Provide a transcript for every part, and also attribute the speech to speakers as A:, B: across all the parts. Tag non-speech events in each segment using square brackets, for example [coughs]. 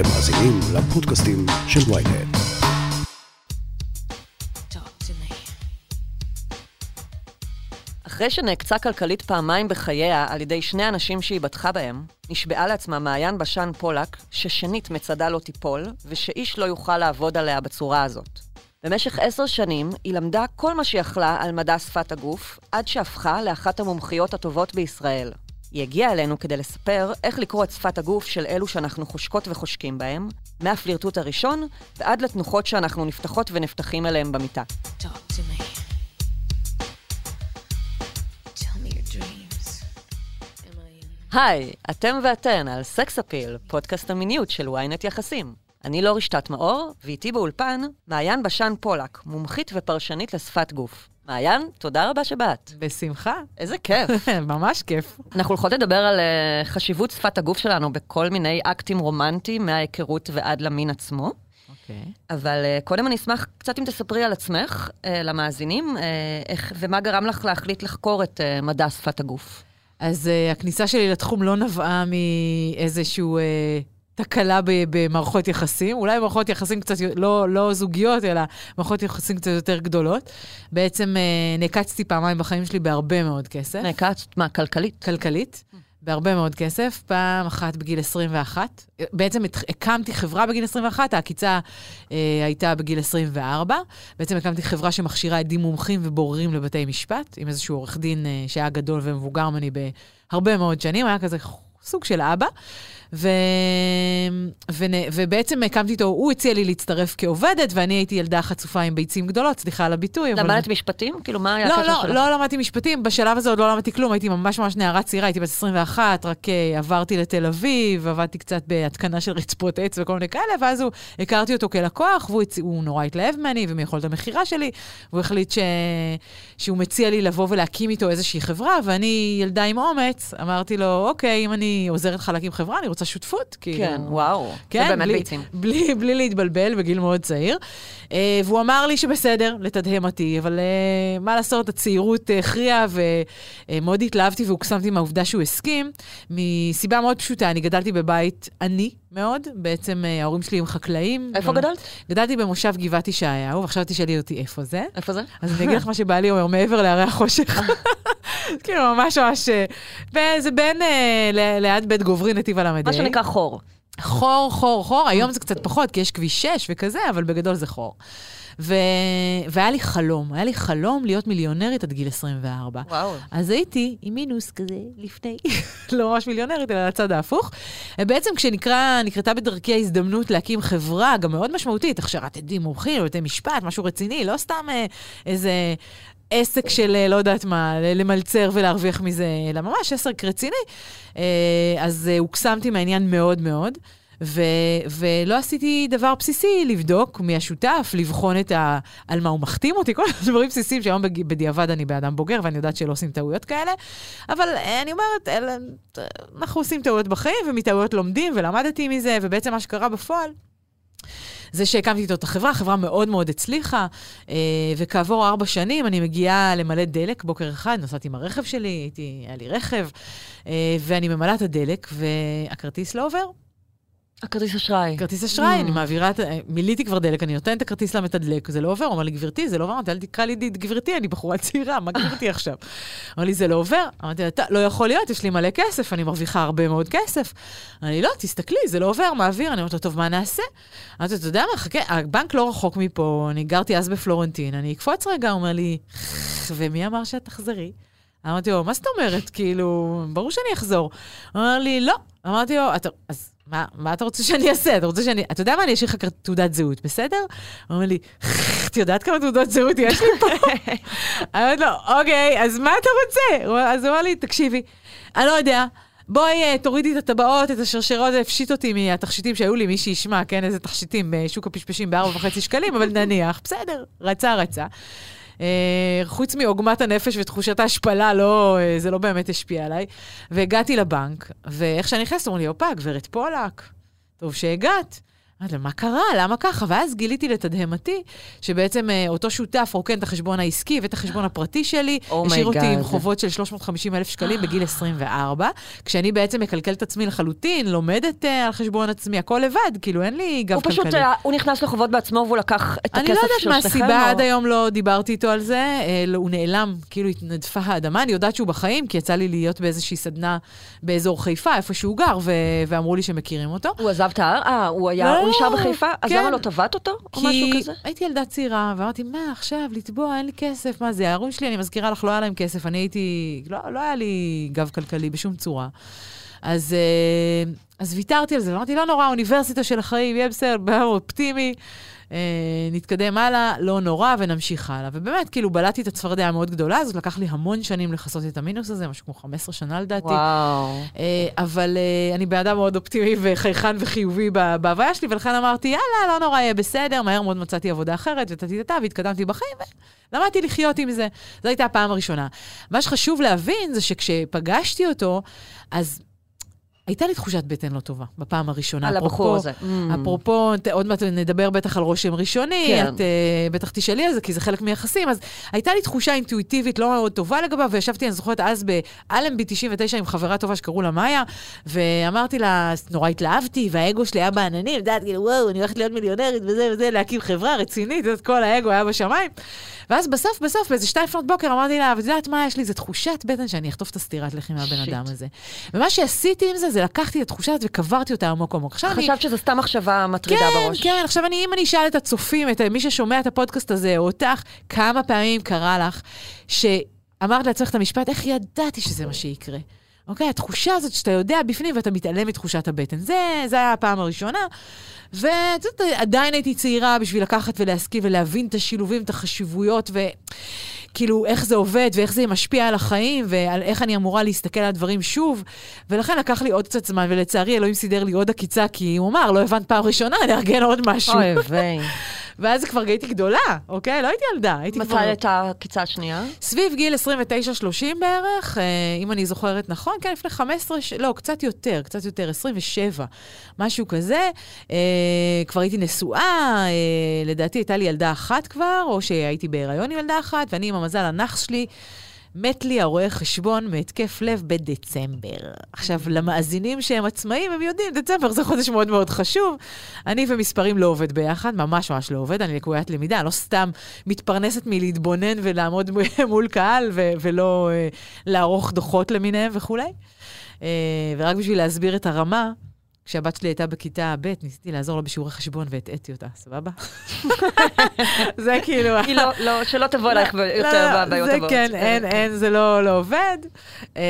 A: אתם מאזינים לפודקאסטים של ויינט.
B: אחרי שנעקצה כלכלית פעמיים בחייה על ידי שני אנשים שהיא בטחה בהם, נשבעה לעצמה מעיין בשן פולק ששנית מצדה לא תיפול, ושאיש לא יוכל לעבוד עליה בצורה הזאת. במשך עשר שנים היא למדה כל מה שיכלה על מדע שפת הגוף, עד שהפכה לאחת המומחיות הטובות בישראל. היא הגיעה אלינו כדי לספר איך לקרוא את שפת הגוף של אלו שאנחנו חושקות וחושקים בהם, מהפלירטוט הראשון ועד לתנוחות שאנחנו נפתחות ונפתחים אליהם במיטה. היי, אתם ואתן על סקס אפיל, פודקאסט המיניות של ynet יחסים. אני לא רשתת מאור, ואיתי באולפן, מעיין בשן פולק, מומחית ופרשנית לשפת גוף. מעיין, תודה רבה שבאת.
C: בשמחה.
B: איזה כיף. [laughs]
C: ממש כיף.
B: אנחנו הולכות לדבר על uh, חשיבות שפת הגוף שלנו בכל מיני אקטים רומנטיים, מההיכרות ועד למין עצמו.
C: אוקיי.
B: אבל uh, קודם אני אשמח קצת אם תספרי על עצמך, uh, למאזינים, uh, איך, ומה גרם לך להחליט לחקור את uh, מדע שפת הגוף.
C: אז uh, הכניסה שלי לתחום לא נבעה מאיזשהו uh, תקלה במערכות יחסים, אולי מערכות יחסים קצת, לא, לא זוגיות, אלא מערכות יחסים קצת יותר גדולות. בעצם uh, נעקצתי פעמיים בחיים שלי בהרבה מאוד כסף.
B: נעקצת, מה, כלכלית?
C: כלכלית, בהרבה מאוד כסף, פעם אחת בגיל 21. בעצם הת- הקמתי חברה בגיל 21, העקיצה אה, הייתה בגיל 24. בעצם הקמתי חברה שמכשירה עדים מומחים ובוררים לבתי משפט, עם איזשהו עורך דין אה, שהיה גדול ומבוגר ממני בהרבה מאוד שנים, היה כזה סוג של אבא. ו... ו... ובעצם הקמתי איתו, הוא הציע לי להצטרף כעובדת, ואני הייתי ילדה חצופה עם ביצים גדולות, סליחה על הביטוי. אבל-
B: למדת משפטים? כאילו, מה היה
C: לא,
B: הקשר
C: לא,
B: שלך?
C: לא למדתי משפטים, בשלב הזה עוד לא למדתי כלום, הייתי ממש ממש נערה צעירה, הייתי בת 21, רק uh, עברתי לתל אביב, עבדתי קצת בהתקנה של רצפות עץ וכל מיני כאלה, ואז הוא, הכרתי אותו כלקוח, והוא הצ... נורא התלהב ממני ומיכולת המכירה שלי, והוא החליט ש... שהוא מציע לי לבוא ולהקים איתו איזושהי חברה, ואני ילדה עם אומץ, אמרתי לו, אוקיי, אם אני עוזרת לך להקים חברה, אני רוצה שותפות, כאילו.
B: כן, וואו.
C: כן,
B: זה באמת
C: בלי,
B: ביצים.
C: בלי, בלי להתבלבל, בגיל מאוד צעיר. Uh, והוא אמר לי שבסדר, לתדהם אותי, אבל uh, מה לעשות, הצעירות uh, הכריעה, ומאוד התלהבתי והוקסמתי מהעובדה שהוא הסכים, מסיבה מאוד פשוטה, אני גדלתי בבית עני מאוד, בעצם uh, ההורים שלי הם חקלאים.
B: איפה גדלת?
C: גדלתי במושב גבעת ישעיהו, ועכשיו תשאלי אותי איפה זה.
B: איפה זה?
C: אז אני אגיד לך מה שבעלי אומר, מעבר להרי החושך. [laughs] כאילו, ממש ממש... אה, זה בין אה, ל- ליד בית גוברין, נתיב הל"ה.
B: מה שנקרא חור.
C: חור, חור, חור, היום זה קצת פחות, כי יש כביש 6 וכזה, אבל בגדול זה חור. ו... והיה לי חלום, היה לי חלום להיות מיליונרית עד גיל 24.
B: וואו.
C: אז הייתי עם מינוס כזה לפני, [laughs] לא ממש מיליונרית, אלא לצד ההפוך. בעצם כשנקרתה בדרכי ההזדמנות להקים חברה, גם מאוד משמעותית, הכשרת עדים מומחים, בבתי משפט, משהו רציני, לא סתם אה, איזה עסק של אה, לא יודעת מה, למלצר ולהרוויח מזה, אלא ממש עסק רציני. אה, אז הוקסמתי מהעניין מאוד מאוד. ו- ולא עשיתי דבר בסיסי, לבדוק מי השותף, לבחון את ה... על מה הוא מחתים אותי, כל הדברים בסיסיים שהיום בדיעבד אני באדם בוגר ואני יודעת שלא עושים טעויות כאלה. אבל אה, אני אומרת, אלה, אנחנו עושים טעויות בחיים ומטעויות לומדים ולמדתי מזה, ובעצם מה שקרה בפועל זה שהקמתי איתו את החברה, חברה מאוד מאוד הצליחה, אה, וכעבור ארבע שנים אני מגיעה למלא דלק בוקר אחד, נסעתי עם הרכב שלי, הייתי, היה לי רכב, אה, ואני ממלאה את הדלק, והכרטיס לא עובר.
B: הכרטיס אשראי.
C: כרטיס אשראי,
B: Mm.
C: אני מעבירה, את- מילאתי כבר דלק, אני נותנת את הכרטיס למתדלק, זה לא עובר. הוא אומר לי, גברתי, זה לא עובר. אמרתי, אל תקרא לי גברתי, אני בחורה צעירה, מה גברתי עכשיו? [laughs] אמר לי, זה לא עובר. אמרתי לה, "אתה- לא יכול להיות, יש לי מלא כסף, אני מרוויחה הרבה מאוד כסף. אמר לי, לא, תסתכלי, זה לא עובר, מעביר. אני אומרת לו, טוב, מה נעשה? אמרתי אתה יודע מה, חכה, הבנק לא רחוק מפה, אני גרתי אז בפלורנטין, אני אקפוץ רגע, הוא אומר לי, ומי אמר שאת תחזרי? אמרתי לו, מה זאת אומרת? כאילו, ברור שאני אחזור. הוא אמר לי, לא. אמרתי לו, "אתה- אז מה, מה אתה רוצה שאני אעשה? אתה רוצה שאני... אתה יודע מה, אני אשאיר לך תעודת זהות, בסדר? הוא אומר לי, את יודעת כמה תעודות זהות יש לי פה? [laughs] אמרתי לו, אוקיי, אז מה אתה רוצה? אז הוא אמר לי, תקשיבי, אני לא יודע. בואי, אה, תורידי את הטבעות, את השרשרות, הפשיט אותי מהתכשיטים שהיו לי, מי שישמע, כן, איזה תכשיטים בשוק הפשפשים בארבע וחצי שקלים, אבל נניח, בסדר, רצה, רצה. אה, חוץ מעוגמת הנפש ותחושת ההשפלה, לא, אה, זה לא באמת השפיע עליי. והגעתי לבנק, ואיך שאני נכנסת, אמרו לי, הופה, גברת פולק, טוב שהגעת. אמרתי לה, מה קרה? למה ככה? ואז גיליתי לתדהמתי, שבעצם אה, אותו שותף רוקן את החשבון העסקי ואת החשבון הפרטי שלי,
B: Oh
C: השאיר אותי עם. חובות של 350 אלף שקלים בגיל 24, כשאני בעצם מקלקלת את עצמי לחלוטין, לומדת אה, על חשבון עצמי, הכל לבד, כאילו אין לי גב
B: הוא
C: כלכלי.
B: פשוט, אה, הוא נכנס לחובות בעצמו והוא לקח את
C: אני
B: הכסף
C: לא
B: של
C: יודעת מה הסיבה,
B: או-
C: עד היום לא דיברתי איתו על זה, אה, לא, הוא נעלם, כאילו התנדפה האדמה, אני יודעת שהוא בחיים, כי יצא לי להיות באיזושהי סדנה באזור חיפה, איפה שהוא גר, ו- ואמרו לי שמכירים אותו.
B: הוא עזב את ההר? אה, הוא היה,
C: לא,
B: הוא נשאר בחיפה? אז
C: כן.
B: למה לא תבעת אותו? או משהו
C: כי
B: כזה?
C: הייתי ילדה צעירה, ואמרתי, מה עכשיו, לתבוע, אין לי כסף, מה זה, ההורים שלי, אני מזכירה לך, לא היה להם כסף, אני הייתי, לא, לא היה לי גב כלכלי בשום צורה. אז, אה, אז ויתרתי על זה, ואמרתי, לא נורא, אוניברסיטה של החיים, יהיה בסדר, בהר אופטימי, אה, נתקדם הלאה, לא נורא, ונמשיך הלאה. ובאמת, כאילו, בלעתי את הצפרדע המאוד גדולה הזאת, לקח לי המון שנים לכסות את המינוס הזה, משהו כמו 15 שנה לדעתי.
B: וואו.
C: אה, אבל אה, אני בן אדם מאוד אופטימי וחייכן וחיובי בהוויה שלי, ולכן אמרתי, יאללה, לא נורא, יהיה בסדר, מהר מאוד מצאתי עבודה אחרת, וטטטטה, והתקדמתי בחיים, ולמדתי לחיות עם זה. זו הייתה הפעם הראשונה. מה שחשוב להבין זה שכשפגשתי אותו, אז הייתה לי תחושת בטן לא טובה בפעם הראשונה.
B: על הבחור הזה.
C: אפרופו-
B: Mm.
C: אפרופו, עוד מעט נדבר בטח על רושם ראשוני,
B: כן.
C: את uh, בטח תשאלי על זה, כי זה חלק מיחסים, אז הייתה לי תחושה אינטואיטיבית לא מאוד טובה לגביו, וישבתי, אני זוכרת, אז באלנבי 99 עם חברה טובה שקראו לה מאיה, ואמרתי לה, נורא התלהבתי, והאגו שלי היה בעננים, את יודעת, כאילו, וואו, אני הולכת להיות מיליונרית וזה וזה, להקים חברה רצינית, את כל האגו היה בשמיים. ואז בסוף, בסוף, באיזה שתיים לפנות בוקר, אמרתי לה, ואת יודעת מה, יש לי איזה תחושת בטן שאני אחטוף את הסטירת לחי מהבן. אדם הזה. ומה שעשיתי עם זה, זה לקחתי את התחושה הזאת וקברתי אותה עמוק עמוק. עכשיו אני...
B: שזו סתם מחשבה מטרידה
C: כן,
B: בראש.
C: כן, עכשיו אני, אם אני אשאל את הצופים, את מי ששומע את הפודקאסט הזה, או אותך, כמה פעמים קרה לך שאמרת לעצמך את המשפט, איך ידעתי שזה מה שיקרה? אוקיי, התחושה הזאת שאתה יודע בפנים ואתה מתעלם מתחושת הבטן. זה, זה היה הפעם הראשונה. ואת יודעת, עדיין הייתי צעירה בשביל לקחת ולהשכיל ולהבין את השילובים, את החשיבויות, וכאילו איך זה עובד ואיך זה משפיע על החיים, ועל איך אני אמורה להסתכל על הדברים שוב. ולכן לקח לי עוד קצת זמן, ולצערי אלוהים סידר לי עוד עקיצה, כי הוא אמר, לא הבנת פעם ראשונה, נארגן עוד משהו.
B: אוי. [laughs]
C: ואז כבר הייתי גדולה, אוקיי? לא הייתי ילדה, הייתי
B: מתי
C: כבר...
B: הייתה העקיצה השנייה?
C: סביב גיל 29-30 בערך, אה, אם אני זוכרת נכון, כן, לפני 15, ש... לא, קצת יותר, קצת יותר, 27, משהו כזה. אה, כבר הייתי נשואה, אה, לדעתי הייתה לי ילדה אחת כבר, או שהייתי בהיריון עם ילדה אחת, ואני עם המזל הנח שלי. מת לי הרואה חשבון מהתקף לב בדצמבר. עכשיו, למאזינים שהם עצמאים, הם יודעים, דצמבר זה חודש מאוד מאוד חשוב. אני ומספרים לא עובד ביחד, ממש ממש לא עובד, אני לקוית למידה, לא סתם מתפרנסת מלהתבונן ולעמוד [laughs] מול קהל ו- ולא אה, לערוך דוחות למיניהם וכולי. אה, ורק בשביל להסביר את הרמה, כשהבת שלי הייתה בכיתה ב', ניסיתי לעזור לה בשיעורי חשבון והטעיתי אותה, סבבה? [laughs] זה כאילו...
B: היא לא, לא, שלא תבוא אלייך יותר
C: לא,
B: בבעיות
C: זה
B: הבאות.
C: כן, אין, אין, זה לא, לא עובד. אה,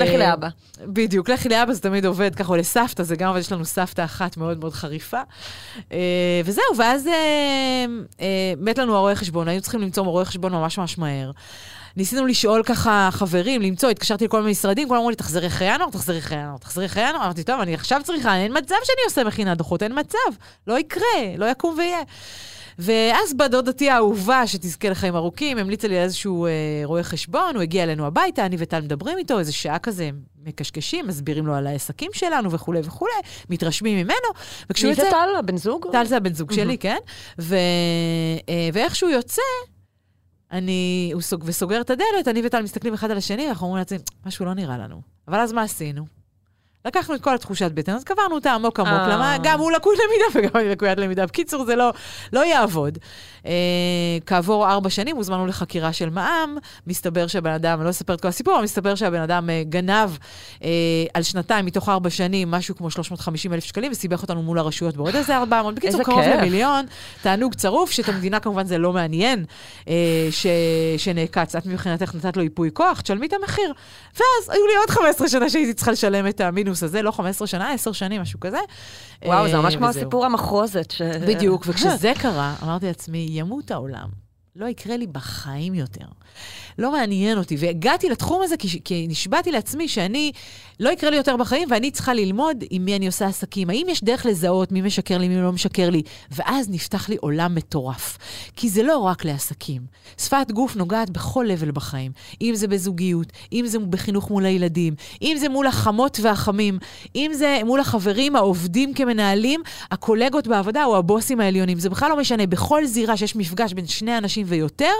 B: לכי לאבא.
C: בדיוק, לכי לאבא זה תמיד עובד, ככה, או לסבתא, זה גם עובד, יש לנו סבתא אחת מאוד מאוד חריפה. אה, וזהו, ואז אה, מת לנו הרואה חשבון, היינו צריכים למצוא רואה חשבון ממש ממש מהר. ניסינו לשאול ככה חברים, למצוא, התקשרתי לכל מיני משרדים, כולם אמרו לי, תחזרי אחרי ינואר, תחזרי אחרי ינואר, תחזרי אחרי ינואר. אמרתי, טוב, אני עכשיו צריכה, אין מצב שאני עושה מכינת דוחות, אין מצב, לא יקרה, לא יקום ויהיה. ואז בת דודתי האהובה, שתזכה לחיים ארוכים, המליצה לי על איזשהו אה, רואה חשבון, הוא הגיע אלינו הביתה, אני וטל מדברים איתו, איזה שעה כזה מקשקשים, מסבירים לו על העסקים שלנו וכולי וכולי, מתרשמים ממנו, וכשהוא
B: מי זה
C: יוצא...
B: טל, הבן זוג?
C: טל זה הבן זוג שלי, כן? ו... אה, ואיך שהוא יוצא, אני, הוא סוג, וסוגר את הדלת, אני וטל מסתכלים אחד על השני, ואנחנו אומרים לעצמי, משהו לא נראה לנו. אבל אז מה עשינו? לקחנו את כל התחושת בטן, אז קברנו אותה עמוק עמוק,
B: אה.
C: למה גם הוא לקוי למידה [laughs] וגם אני לקוית למידה. בקיצור, זה לא, לא יעבוד. אה, כעבור ארבע שנים הוזמנו לחקירה של מע"מ, מסתבר שהבן אדם, אני לא אספר את כל הסיפור, אבל מסתבר שהבן אדם אה, גנב אה, על שנתיים מתוך ארבע שנים, משהו כמו 350 אלף שקלים, וסיבך אותנו מול הרשויות בעוד איזה 400. בקיצור, קרוב
B: כיף.
C: למיליון, תענוג צרוף, שאת המדינה כמובן זה לא מעניין, אה, ש, שנעקץ. את מבחינתך נתת לו ייפוי כוח, תשלמי את המחיר. ואז היו לי עוד 15 שנה שהייתי צריכה לשלם את המינוס הזה, לא 15 שנה, 10 שנים, משהו כזה.
B: וואו, זה
C: אה,
B: ממש כמו
C: וזהו.
B: הסיפור המחרוזת.
C: בדיוק, וכשזה [laughs] קרה, אמרתי לעצמי, ימות העולם. לא יקרה לי בחיים יותר. לא מעניין אותי. והגעתי לתחום הזה כי, כי נשבעתי לעצמי שאני, לא יקרה לי יותר בחיים, ואני צריכה ללמוד עם מי אני עושה עסקים. האם יש דרך לזהות מי משקר לי, מי לא משקר לי? ואז נפתח לי עולם מטורף. כי זה לא רק לעסקים. שפת גוף נוגעת בכל לבל בחיים. אם זה בזוגיות, אם זה בחינוך מול הילדים, אם זה מול החמות והחמים, אם זה מול החברים, העובדים כמנהלים, הקולגות בעבודה או הבוסים העליונים. זה בכלל לא משנה. בכל זירה שיש מפגש בין שני אנשים ויותר,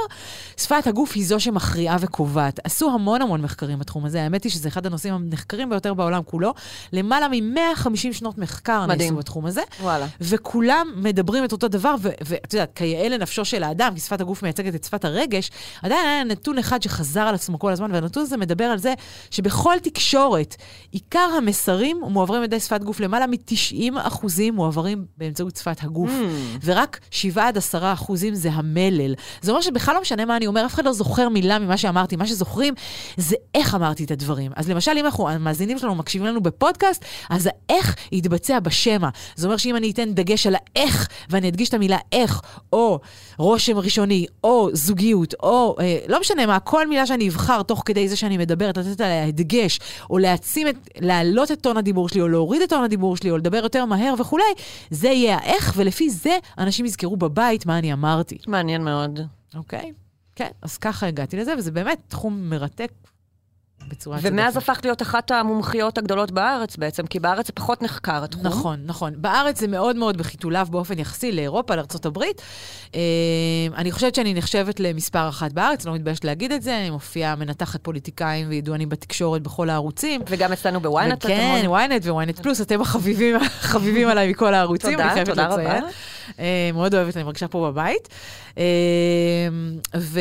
C: שפת הגוף היא זו שמכריעה וקובעת. עשו המון המון מחקרים בתחום הזה. האמת היא שזה אחד הנושאים הנחקרים ביותר בעולם כולו. למעלה מ-150 שנות מחקר
B: מדהים.
C: נעשו בתחום הזה.
B: וואלה.
C: וכולם מדברים את אותו דבר, ואת יודעת, כיאה לנפשו של האדם, כי שפת הגוף מייצגת את שפת הרגש, עדיין היה נתון אחד שחזר על עצמו כל הזמן, והנתון הזה מדבר על זה שבכל תקשורת, עיקר המסרים מועברים על ידי שפת גוף, למעלה מ-90 אחוזים מועברים באמצעות שפת הגוף,
B: Mm.
C: ורק 7 עד 10 אחוזים זה המלל. זה אומר שבכלל לא משנה מה אני אומר, אף אחד לא זוכר מילה ממה שאמרתי, מה שזוכרים זה איך אמרתי את הדברים. אז למשל, אם אנחנו, המאזינים שלנו מקשיבים לנו בפודקאסט, אז האיך יתבצע בשמע. זה אומר שאם אני אתן דגש על האיך, ואני אדגיש את המילה איך, או רושם ראשוני, או זוגיות, או אה, לא משנה מה, כל מילה שאני אבחר תוך כדי זה שאני מדברת, לתת עליה דגש, או להעצים את, להעלות את טון הדיבור שלי, או להוריד את טון הדיבור שלי, או לדבר יותר מהר וכולי, זה יהיה האיך, ולפי זה אנשים יזכרו בבית מה אני אמרתי,
B: מעניין מאוד.
C: אוקיי? כן, אז ככה הגעתי לזה, וזה באמת תחום מרתק בצורה
B: ומאז. הפכת להיות אחת המומחיות הגדולות בארץ בעצם, כי בארץ זה פחות נחקר התחום.
C: נכון, נכון. בארץ זה מאוד מאוד בחיתוליו באופן יחסי לאירופה, לארה"ב. אה, אני חושבת שאני נחשבת למספר אחת בארץ, לא מתביישת להגיד את זה. אני מופיעה מנתחת פוליטיקאים וידוענים בתקשורת בכל הערוצים.
B: וגם אצלנו בוויינט. המון-
C: ynet וויינט פלוס, אתם החביבים, [laughs] החביבים עליי מכל הערוצים,
B: תודה,
C: אני חייבת
B: תודה רבה.
C: אה, מאוד אוהבת, אני מרגישה פה בבית. אה, ו,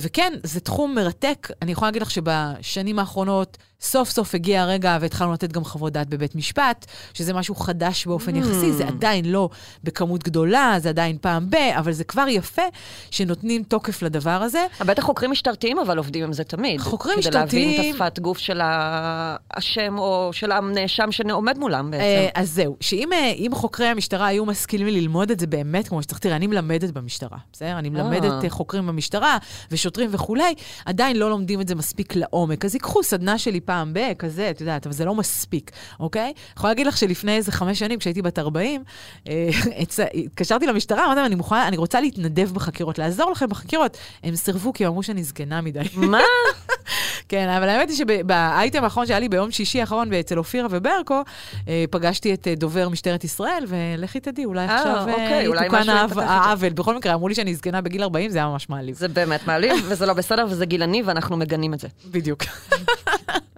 C: וכן, זה תחום מרתק. אני יכולה להגיד לך שבשנים האחרונות, סוף סוף הגיע הרגע והתחלנו לתת גם חוות דעת בבית משפט, שזה משהו חדש באופן
B: Mm.
C: יחסי, זה עדיין לא בכמות גדולה, זה עדיין פעם ב, אבל זה כבר יפה שנותנים תוקף לדבר הזה.
B: בטח חוקרים משטרתיים אבל עובדים עם זה תמיד.
C: חוקרים
B: כדי להבין
C: משטרתיים-
B: את השפת גוף של האשם או של הנאשם שעומד מולם בעצם.
C: אה, אז זהו, שאם אה, חוקרי המשטרה היו משכילים ללמוד את זה באמת כמו שצריך, תראה, אני מלמדת במשטרה, בסדר? אני מלמדת אה, חוקרים במשטרה ושוטרים וכולי, עדיין לא לומדים את זה מספיק לעומק. אז ייקחו סדנה שלי פעם ב, כזה, את יודעת, אבל זה לא מספיק, אוקיי? אני יכולה להגיד לך שלפני איזה חמש שנים, כשהייתי בת 40, אה, [laughs] התקשרתי למשטרה, אמרתי להם, אני מוכנה, אני רוצה להתנדב בחקירות, לעזור לכם בחקירות. הם סירבו כי הם אמרו שאני זקנה מדי.
B: מה? [laughs]
C: כן, אבל האמת היא שבאייטם האחרון שהיה לי ביום שישי האחרון אצל אופירה וברקו, אה, פגשתי את אה, דובר משטרת ישראל, ולכי תדעי, אולי עכשיו
B: אוקיי,
C: יתוקן. העוול. בכל מקרה, אמרו לי שאני זקנה בגיל 40, זה היה ממש מעליב.
B: זה באמת מעליב, וזה לא בסדר, וזה גילני, ואנחנו מגנים את זה.
C: בדיוק. [laughs]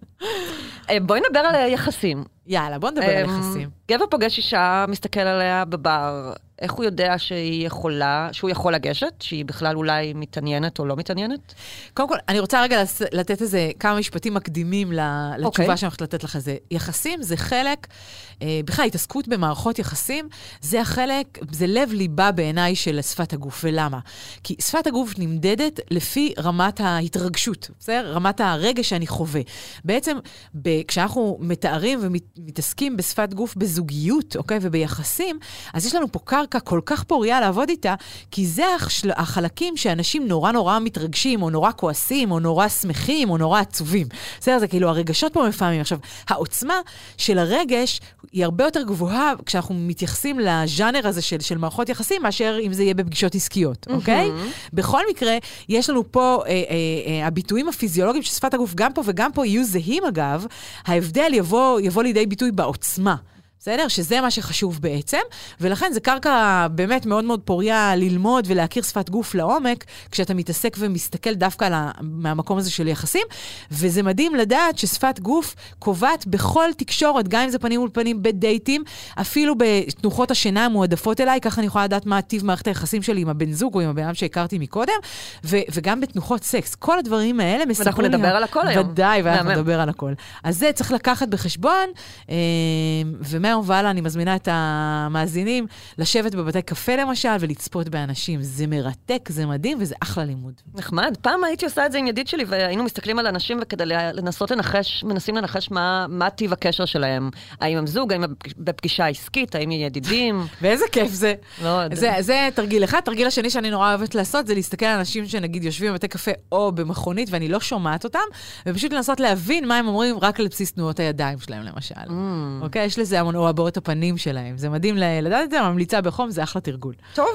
B: אה, בואי נדבר על אה, יחסים.
C: יאללה, בוא נדבר על
B: אמ,
C: יחסים.
B: גבר פוגש אישה, מסתכל עליה בבר, איך הוא יודע שהיא יכולה, שהוא יכול לגשת? שהיא בכלל אולי מתעניינת או לא מתעניינת?
C: קודם כל, אני רוצה רגע לתת איזה כמה משפטים מקדימים ל- לתשובה
B: אוקיי.
C: שאני הולכת לתת לך. זה יחסים זה חלק, אה, בכלל התעסקות במערכות יחסים, זה החלק, זה לב ליבה בעיניי של שפת הגוף. ולמה? כי שפת הגוף נמדדת לפי רמת ההתרגשות, בסדר? רמת הרגש שאני חווה. בעצם, ב- כשאנחנו מתארים ומתעסקים בשפת גוף בזוגיות, אוקיי? וביחסים, אז יש לנו פה קרקע כל כך פוריה לעבוד איתה, כי זה החשל- החלקים שאנשים נורא נורא מתרגשים, או נורא כועסים, או נורא שמחים, או נורא עצובים. בסדר? זה כאילו הרגשות פה מפעמים. עכשיו, העוצמה של הרגש היא הרבה יותר גבוהה כשאנחנו מתייחסים לז'אנר הזה של, של מערכות יחסים, מאשר אם זה יהיה בפגישות עסקיות, אוקיי? בכל מקרה, יש לנו פה, אה, אה, אה, הביטויים הפיזיולוגיים של שפת הגוף, גם פה וגם פה יהיו זהים אגב, ההבדל יבוא, יבוא לידי ביטוי בעוצמה. בסדר? שזה מה שחשוב בעצם, ולכן זה קרקע באמת מאוד מאוד פוריה ללמוד ולהכיר שפת גוף לעומק, כשאתה מתעסק ומסתכל דווקא ה... מהמקום הזה של יחסים, וזה מדהים לדעת ששפת גוף קובעת בכל תקשורת, גם אם זה פנים מול פנים בדייטים, אפילו בתנוחות השינה המועדפות אליי, ככה אני יכולה לדעת מה טיב מערכת היחסים שלי עם הבן זוג או עם הבן אדם שהכרתי מקודם, ו- וגם בתנוחות סקס. כל הדברים האלה מספרים לי...
B: נדבר על הכל היום.
C: ודאי, ואנחנו. נדבר על הכל. אז זה צריך לקחת בחשבון, אה, ומה... מהיום והלאה אני מזמינה את המאזינים לשבת בבתי קפה למשל ולצפות באנשים. זה מרתק, זה מדהים וזה אחלה לימוד.
B: נחמד. פעם הייתי עושה את זה עם ידיד שלי, והיינו מסתכלים על אנשים וכדי לנסות לנחש, מנסים לנחש מה, מה טיב הקשר שלהם. האם הם זוג, האם הם בפגישה עסקית, האם הם ידידים. [laughs]
C: ואיזה כיף זה.
B: לא,
C: זה, זה תרגיל אחד. תרגיל השני שאני נורא אוהבת לעשות, זה להסתכל על אנשים שנגיד יושבים בבתי קפה או במכונית ואני לא שומעת אותם, ופשוט לנסות להבין מה הם אומרים רק על בסיס תנועות הידיים שלהם, למשל.
B: Mm.
C: אוקיי? יש לזה המון, או הבעות הפנים שלהם. זה מדהים לדעת את זה, ממליצה בחום, זה אחלה תרגול.
B: טוב.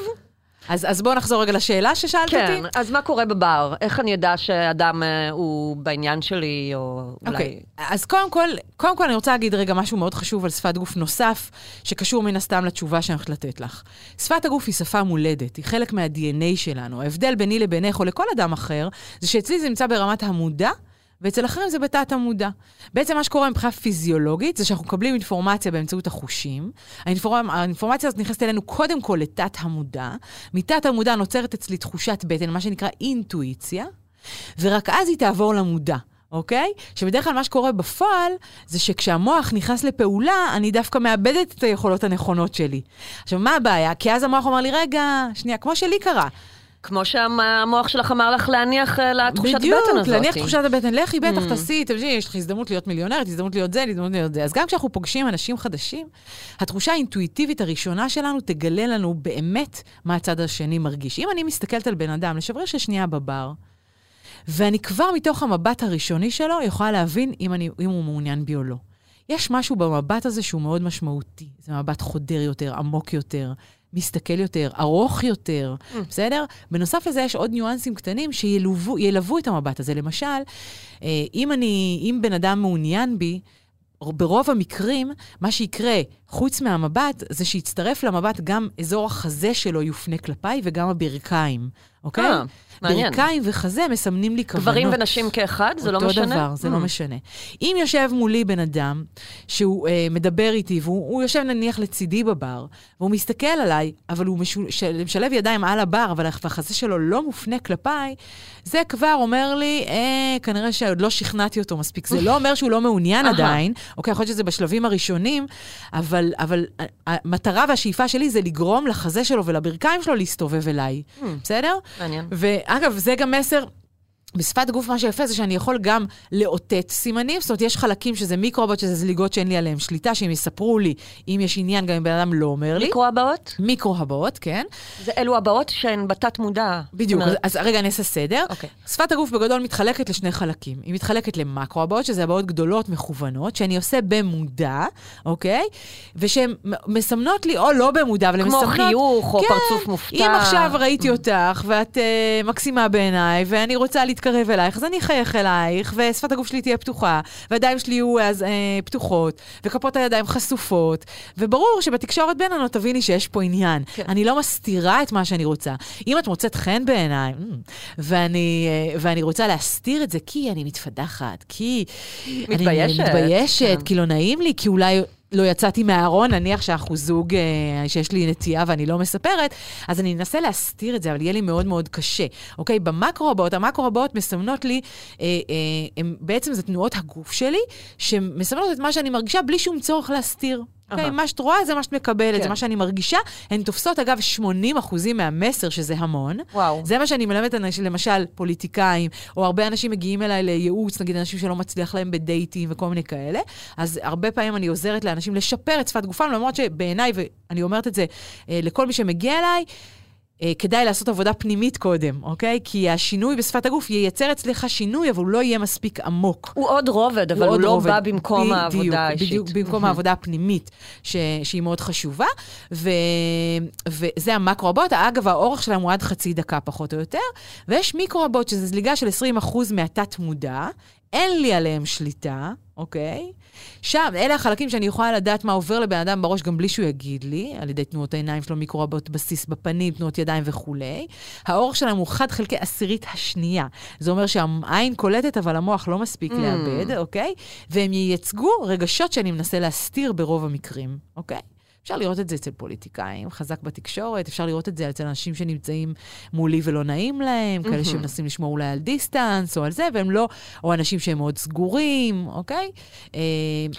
C: אז, אז בואו נחזור רגע לשאלה ששאלת
B: כן,
C: אותי.
B: אז מה קורה בבר? איך אני אדע שאדם אה, הוא בעניין שלי, או אולי...
C: אוקיי, אז קודם כל, קודם כל אני רוצה להגיד רגע משהו מאוד חשוב על שפת גוף נוסף, שקשור מן הסתם לתשובה שאני הולכת לתת לך. שפת הגוף היא שפה מולדת, היא חלק מה-DNA שלנו. ההבדל ביני לבינך או לכל אדם אחר, זה שאצלי זה נמצא ברמת המודע, ואצל אחרים זה בתת המודע. בעצם מה שקורה מבחינה פיזיולוגית, זה שאנחנו מקבלים אינפורמציה באמצעות החושים. האינפורמציה, האינפורמציה הזאת נכנסת אלינו קודם כל לתת המודע. מתת המודע נוצרת אצלי תחושת בטן, מה שנקרא אינטואיציה, ורק אז היא תעבור למודע. אוקיי? שבדרך כלל מה שקורה בפועל, זה שכשהמוח נכנס לפעולה, אני דווקא מאבדת את היכולות הנכונות שלי. עכשיו, מה הבעיה? כי אז המוח אומר לי, רגע, שנייה, כמו שלי קרה.
B: כמו שהמוח שלך אמר לך להניח אה, לתחושת
C: בדיוק,
B: בטן הזאת.
C: להניח תחושת הבטן. לכי, בטח,
B: Mm.
C: תעשי, תמשיכי, יש לך הזדמנות להיות מיליונרית, הזדמנות להיות זה, הזדמנות להיות זה. אז גם כשאנחנו פוגשים אנשים חדשים, התחושה האינטואיטיבית הראשונה שלנו תגלה לנו באמת מה הצד השני מרגיש. אם אני מסתכלת על בן אדם, לשברר של שנייה בבר, ואני כבר מתוך המבט הראשוני שלו יכולה להבין אם, אני, אם הוא מעוניין בי או לא. יש משהו במבט הזה שהוא מאוד משמעותי. זה מבט חודר יותר, עמוק יותר, מסתכל יותר, ארוך יותר,
B: Mm.
C: בסדר? בנוסף לזה יש עוד ניואנסים קטנים שילוו ילוו את המבט הזה. למשל, אה, אם, אני, אם בן אדם מעוניין בי, ברוב המקרים, מה שיקרה, חוץ מהמבט, זה שיצטרף למבט גם אזור החזה שלו יופנה כלפיי וגם הברכיים, אוקיי?
B: אה, מעניין.
C: ברכיים וחזה מסמנים לי כוונות.
B: גברים ונשים כאחד, זה לא משנה?
C: אותו דבר, זה
B: Mm.
C: לא משנה. אם יושב מולי בן אדם שהוא אה, מדבר איתי, והוא הוא יושב נניח לצידי בבר, והוא מסתכל עליי, אבל הוא משול, של, משלב ידיים על הבר, אבל החזה שלו לא מופנה כלפיי, זה כבר אומר לי, אה, כנראה שעוד לא שכנעתי אותו מספיק. זה לא אומר שהוא לא מעוניין. עדיין, אוקיי, יכול להיות שזה בשלבים הראשונים, אבל, אבל ה- המטרה והשאיפה שלי זה לגרום לחזה שלו ולברכיים שלו להסתובב אליי,
B: Mm.
C: בסדר?
B: מעניין.
C: ואגב, זה גם מסר... בשפת הגוף מה שיפה זה שאני יכול גם לאותת סימנים, זאת אומרת, יש חלקים שזה מיקרובוט, שזה זליגות שאין לי עליהם שליטה, שהם יספרו לי אם יש עניין, גם אם בן אדם לא אומר לי.
B: מיקרו הבאות?
C: מיקרו-הבעות, כן.
B: זה אלו הבאות שהן בתת מודע.
C: בדיוק,
B: אומרת,
C: אז, אז רגע, אני אעשה סדר.
B: אוקיי.
C: שפת הגוף בגדול מתחלקת לשני חלקים. היא מתחלקת למקרו-הבעות, שזה הבעות גדולות מכוונות, שאני עושה במודע, אוקיי? ושהן מסמנות לי, או לא במודע, אבל הן
B: כמו
C: מסמנות...
B: חיוך או
C: כן,
B: פרצוף מופתע.
C: אם עכשיו ראיתי אותך, ואת uh, מקסימה בעיניי, ואני רוצה להתקרב אלייך, אז אני אחייך אלייך, ושפת הגוף שלי תהיה פתוחה, והידיים שלי יהיו אז uh, פתוחות, וכפות הידיים חשופות, וברור שבתקשורת בינינו תביני שיש פה עניין.
B: כן.
C: אני לא מסתירה את מה שאני רוצה. אם את מוצאת חן בעיניי, mm, ואני, אה, ואני רוצה להסתיר את זה כי אני מתפדחת, כי...
B: מתביישת,
C: אני מתביישת,
B: כן.
C: כי לא נעים לי, כי אולי... לא יצאתי מהארון, נניח שאנחנו זוג, אה, שיש לי נטייה ואני לא מספרת, אז אני אנסה להסתיר את זה, אבל יהיה לי מאוד מאוד קשה. אוקיי? במקרו הבאות, המקרו הבאות מסמנות לי, אה, אה, הם, בעצם זה תנועות הגוף שלי, שמסמנות את מה שאני מרגישה בלי שום צורך להסתיר. אוקיי?
B: אהה.
C: מה שאת רואה זה מה שאת מקבלת,
B: כן.
C: זה מה שאני מרגישה. הן תופסות, אגב, 80 אחוזים מהמסר, שזה המון.
B: וואו.
C: זה מה שאני מלמדת למשל פוליטיקאים, או הרבה אנשים מגיעים אליי לייעוץ, נגיד אנשים שלא מצליח להם בדייטים וכל מיני כאלה. אז הרבה פעמים אני עוזרת לאנשים לשפר את שפת גופם, למרות שבעיניי, ואני אומרת את זה אה, לכל מי שמגיע אליי, אה, כדאי לעשות עבודה פנימית קודם, אוקיי? כי השינוי בשפת הגוף ייצר אצלך שינוי, אבל הוא לא יהיה מספיק עמוק.
B: הוא עוד רובד, אבל הוא
C: עוד
B: לא
C: רובד.
B: בא במקום
C: בדיוק,
B: העבודה האישית.
C: בדיוק, במקום העבודה הפנימית, ש, שהיא מאוד חשובה, ו, וזה המקרו הבוט. אגב, האורך שלהם הוא עד חצי דקה פחות או יותר, ויש מיקרו הבוט, שזה זליגה של 20% מהתת-מודע, אין לי עליהם שליטה, אוקיי? שם, אלה החלקים שאני יכולה לדעת מה עובר לבן אדם בראש גם בלי שהוא יגיד לי, על ידי תנועות העיניים שלו, מיקרו-רבות בסיס בפנים, תנועות ידיים וכולי. האורך שלהם הוא חד חלקי עשירית השנייה. זה אומר שהעין קולטת, אבל המוח לא מספיק
B: Mm.
C: לאבד, אוקיי? והם ייצגו רגשות שאני מנסה להסתיר ברוב המקרים, אוקיי? אפשר לראות את זה אצל פוליטיקאים, חזק בתקשורת, אפשר לראות את זה אצל אנשים שנמצאים מולי ולא נעים להם, כאלה שמנסים לשמור אולי על דיסטנס או על זה, והם לא, או אנשים שהם מאוד סגורים, אוקיי? אה,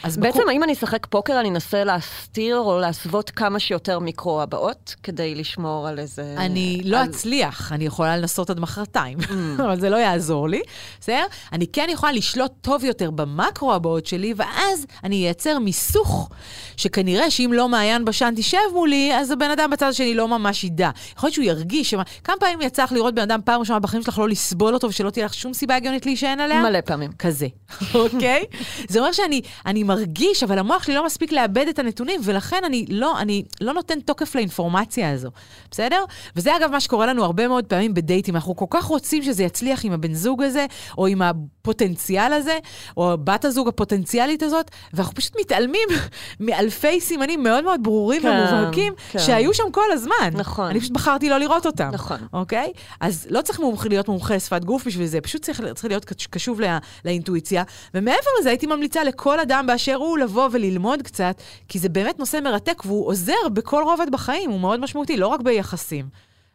C: אז
B: בעצם,
C: בחור-
B: אם אני אשחק פוקר, אני אנסה להסתיר או להסוות כמה שיותר מיקרו הבאות, כדי לשמור על איזה...
C: אני לא
B: על-
C: אצליח, אני יכולה לנסות עד מחרתיים, [laughs] אבל זה לא יעזור לי, בסדר? אני כן יכולה לשלוט טוב יותר במקרו הבאות שלי, ואז אני אייצר מיסוך, שכנראה שאם לא מעיין בשן תשב מולי, אז הבן אדם בצד השני לא ממש ידע. יכול להיות שהוא ירגיש, שמה, כמה פעמים יצא לך לראות בן אדם פעם ראשונה בחיים שלך לא לסבול אותו, ושלא תהיה לך שום סיבה הגיונית להישען עליה?
B: מלא פעמים.
C: כזה, [laughs] אוקיי? זה אומר שאני אני מרגיש, אבל המוח שלי לא מספיק לאבד את הנתונים, ולכן אני לא, אני לא נותן תוקף לאינפורמציה הזו, בסדר? וזה אגב מה שקורה לנו הרבה מאוד פעמים בדייטים. אנחנו כל כך רוצים שזה יצליח עם הבן זוג הזה, או עם הפוטנציאל הזה, או בת הזוג הפוטנציאלית הזאת, ואנחנו פשוט מתעלמים [laughs] מאלפי סימנים מאוד מאוד ברורים
B: כן,
C: ומובהקים,
B: כן.
C: שהיו שם כל הזמן.
B: נכון.
C: אני פשוט בחרתי לא לראות אותם.
B: נכון.
C: אוקיי? אז לא צריך מומח, להיות מומחה שפת גוף בשביל זה, פשוט צריך, צריך להיות קש- קשוב לה, לאינטואיציה. ומעבר לזה, הייתי ממליצה לכל אדם באשר הוא לבוא וללמוד קצת, כי זה באמת נושא מרתק, והוא עוזר בכל רובד בחיים, הוא מאוד משמעותי, לא רק ביחסים.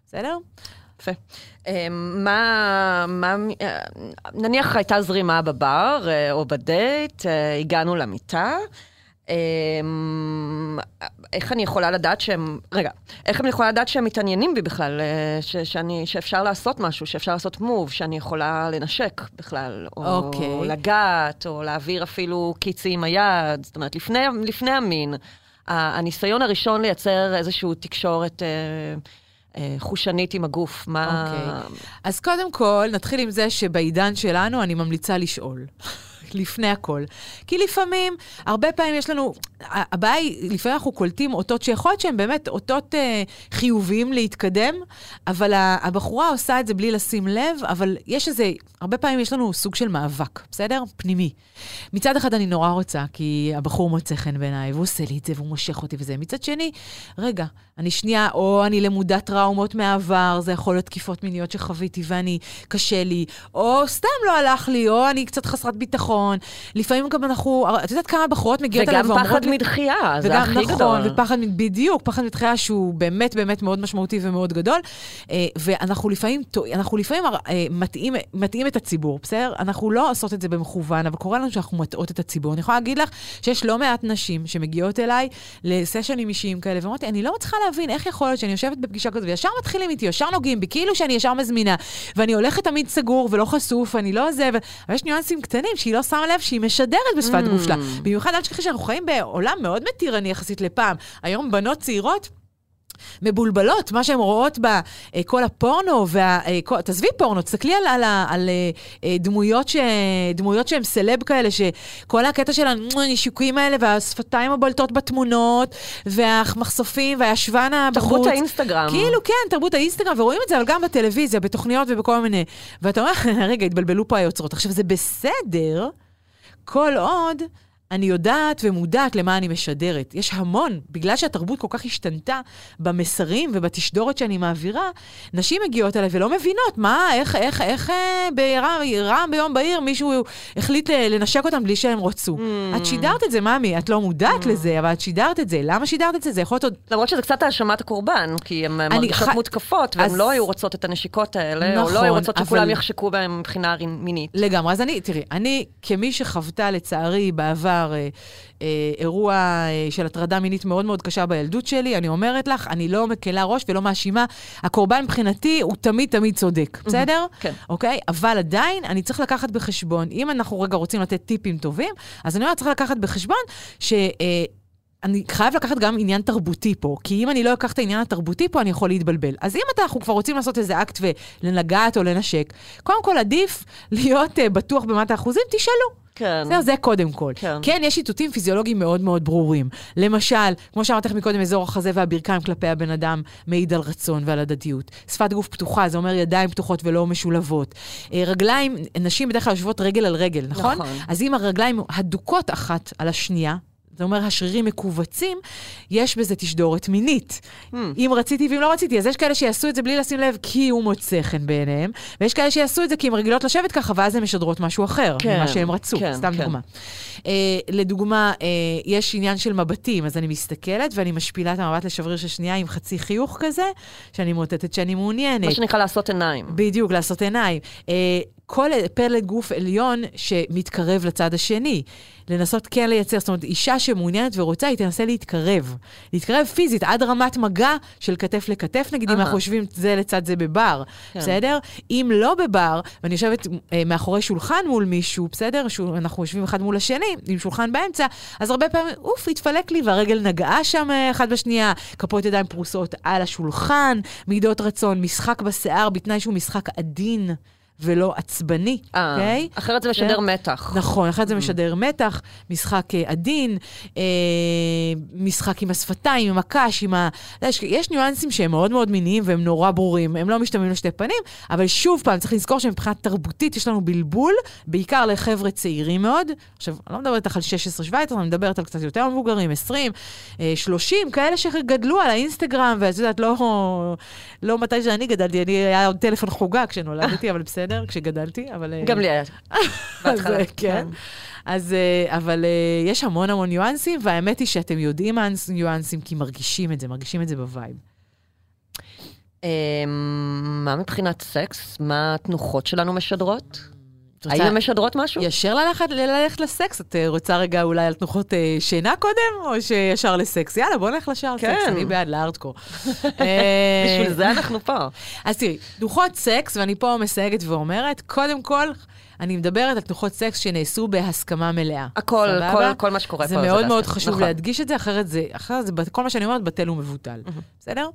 C: בסדר?
B: יפה. אה, מה, מה, אה, נניח הייתה זרימה בבר אה, או בדייט, אה, הגענו למיטה. אה, איך אני יכולה לדעת שהם, רגע, איך אני יכולה לדעת שהם מתעניינים בי בכלל, אה, ש, שאני, שאפשר לעשות משהו, שאפשר לעשות מוב, שאני יכולה לנשק בכלל, או
C: אוקיי.
B: לגעת, או להעביר אפילו קיצי עם היד, זאת אומרת, לפני, לפני המין. הניסיון הראשון לייצר איזושהי תקשורת אה, אה, חושנית עם הגוף, מה...
C: אוקיי. אז קודם כל, נתחיל עם זה שבעידן שלנו אני ממליצה לשאול. לפני הכל. כי לפעמים, הרבה פעמים יש לנו, הבעיה היא, לפעמים אנחנו קולטים אותות שיכול להיות שהם באמת אותות אה, חיוביים להתקדם, אבל הבחורה עושה את זה בלי לשים לב, אבל יש איזה, הרבה פעמים יש לנו סוג של מאבק, בסדר? פנימי. מצד אחד אני נורא רוצה, כי הבחור מוצא חן בעיניי, והוא עושה לי את זה, והוא מושך אותי וזה. מצד שני, רגע, אני שנייה, או אני למודת טראומות מהעבר, זה יכול להיות תקיפות מיניות שחוויתי ואני, קשה לי, או סתם לא הלך לי, או אני קצת חסרת ביטחון. לפעמים גם אנחנו, את יודעת כמה בחורות מגיעות אליי
B: וגם
C: ואומרות
B: פחד
C: לי...
B: מדחייה, זה
C: וגם,
B: הכי
C: נכון,
B: גדול.
C: ופחד, מ- בדיוק, פחד מתחייה שהוא באמת באמת מאוד משמעותי ומאוד גדול. אה, ואנחנו לפעמים, אנחנו לפעמים אה, מטעים, מטעים את הציבור, בסדר? אנחנו לא עושות את זה במכוון, אבל קורה לנו שאנחנו מטעות את הציבור. אני יכולה להגיד לך שיש לא מעט נשים שמגיעות אליי לסשנים אישיים כאלה, ואומרות אני לא מצליחה להבין איך יכול להיות שאני יושבת בפגישה כזאת, וישר מתחילים איתי, ישר נוגעים בי, כאילו שאני ישר מזמינה, ואני הולכת תמיד סגור ולא חשוף, אני לא זה, ו... אבל יש ניואנסים קטנים שהיא לא שמה לב שהיא משדרת בשפת גוף שלה. במיוחד אל תשכחי שאנחנו חיים בעולם מאוד מתירני יחסית לפעם. היום בנות צעירות... מבולבלות, מה שהן רואות בכל הפורנו, וה, אה, כל- תעזבי פורנו, תסתכלי על, על, על אה, אה, דמויות, ש, דמויות שהן סלב כאלה, שכל הקטע של הנישוקים האלה, והשפתיים הבולטות בתמונות, והמחשופים, והישבן הבחוץ.
B: תרבות האינסטגרם.
C: כאילו, כן, תרבות האינסטגרם, ורואים את זה, אבל גם בטלוויזיה, בתוכניות ובכל מיני. ואתה אומר, [laughs] רגע, התבלבלו פה היוצרות. עכשיו, זה בסדר, כל עוד אני יודעת ומודעת למה אני משדרת. יש המון, בגלל שהתרבות כל כך השתנתה במסרים ובתשדורת שאני מעבירה, נשים מגיעות אליי ולא מבינות מה, איך, איך, איך אה, ברעם, רעם ביום בהיר מישהו החליט ל- לנשק אותם בלי שהם רצו.
B: Mm.
C: את שידרת את זה, ממי, את לא מודעת לזה, אבל את שידרת את זה. למה שידרת את זה? זה יכול להיות עוד...
B: למרות שזה קצת האשמת הקורבן, כי הן מרגישות
C: ח-
B: מותקפות, והן
C: אז-
B: לא היו רוצות את הנשיקות האלה, או לא
C: נכון,
B: היו רוצות שכולם
C: אבל-
B: יחשקו בהן מבחינה מינית.
C: לגמרי. אז אני, תראי, אני, כמי שחוותה לצערי בעבר אה, אה, אירוע אה, של הטרדה מינית מאוד מאוד קשה בילדות שלי, אני אומרת לך, אני לא מקלה ראש ולא מאשימה. הקורבן מבחינתי הוא תמיד תמיד צודק, בסדר?
B: כן.
C: אוקיי? אבל עדיין, אני צריך לקחת בחשבון, אם אנחנו רגע רוצים לתת טיפים טובים, אז אני אומרת, צריך לקחת בחשבון ש... אה, אני חייב לקחת גם עניין תרבותי פה, כי אם אני לא אקח את העניין התרבותי פה, אני יכול להתבלבל. אז אם אתה, אנחנו כבר רוצים לעשות איזה אקט ולגעת או לנשק, קודם כל עדיף להיות uh, בטוח במאת האחוזים, תשאלו.
B: כן.
C: זהו, זה קודם כל.
B: כן.
C: כן, יש איתותים פיזיולוגיים מאוד מאוד ברורים. למשל, כמו שאמרתי לך מקודם, אזור החזה והברכיים כלפי הבן אדם מעיד על רצון ועל הדדיות. שפת גוף פתוחה, זה אומר ידיים פתוחות ולא משולבות. אה, רגליים, נשים בדרך כלל יושבות רגל על רגל, נכון?
B: נכון.
C: אז אם הרגליים הדוקות אחת על השנייה, זה אומר השרירים מכווצים, יש בזה תשדורת מינית.
B: Hmm.
C: אם רציתי ואם לא רציתי, אז יש כאלה שיעשו את זה בלי לשים לב כי הוא מוצא חן בעיניהם, ויש כאלה שיעשו את זה כי הן רגילות לשבת ככה, ואז הן משדרות משהו אחר,
B: כן,
C: ממה שהם רצו,
B: כן,
C: סתם
B: כן.
C: דוגמה. אה, לדוגמה, אה, יש עניין של מבטים, אז אני מסתכלת ואני משפילה את המבט לשבריר של שנייה עם חצי חיוך כזה, שאני מאותתת שאני מעוניינת.
B: מה שנקרא לעשות עיניים.
C: בדיוק, לעשות עיניים. אה, כל פלג גוף עליון שמתקרב לצד השני. לנסות כן לייצר, זאת אומרת, אישה שמעוניינת ורוצה, היא תנסה להתקרב. להתקרב פיזית, עד רמת מגע של כתף לכתף, נגיד, אם. אנחנו יושבים זה לצד זה בבר,
B: כן.
C: בסדר? אם לא בבר, ואני יושבת אה, מאחורי שולחן מול מישהו, בסדר? אנחנו יושבים אחד מול השני, עם שולחן באמצע, אז הרבה פעמים, אוף, התפלק לי, והרגל נגעה שם אה, אחד בשנייה, כפות ידיים פרוסות על השולחן, מידות רצון, משחק בשיער, בתנאי שהוא משחק עדין. ולא עצבני,
B: אה,
C: אוקיי?
B: אחרת זה משדר מתח.
C: נכון, אחת זה משדר מתח, משחק אה, עדין, אה, משחק עם השפתיים, עם הקש, עם ה... יש, יש ניואנסים שהם מאוד מאוד מיניים והם נורא ברורים, הם לא משתמעים לשתי פנים, אבל שוב פעם, צריך לזכור שמבחינה תרבותית יש לנו בלבול, בעיקר לחבר'ה צעירים מאוד. עכשיו, אני לא מדברת איתך על 16-17, אני מדברת על קצת יותר מבוגרים, 20, אה, 30, כאלה שגדלו על האינסטגרם, ואת יודעת, לא, לא מתי שאני גדלתי, אני היה עוד טלפון חוגה כשנולדתי, אבל בסדר, כשגדלתי, אבל... אה,
B: גם לי היה. [laughs] בהתחלה.
C: אז, כן. אז, אה, אבל אה, יש המון המון ניואנסים, והאמת היא שאתם יודעים מה הניואנסים, כי מרגישים את זה, מרגישים את זה ב vibe.
B: אמ, מה מבחינת סקס? מה התנוחות שלנו משדרות? האם משדרות משהו?
C: ישר ללכת, ללכת לסקס? את אה, רוצה רגע אולי על תנוחות אה, שינה קודם, או שישר לסקס? יאללה, בוא נלך ישר
B: כן.
C: סקס, אני בעד לארדקור. [laughs] אה,
B: בשביל זה אנחנו פה.
C: אז תראי, תנוחות סקס, ואני פה מסייגת ואומרת, קודם כל, אני מדברת על תנוחות סקס שנעשו בהסכמה מלאה.
B: הכל? כל- כל מה שקורה
C: זה
B: פה זה
C: מאוד מאוד חשוב
B: נכון.
C: להדגיש את זה, אחרת זה, אחרת זה, כל מה שאני אומרת בטל ומבוטל. בסדר?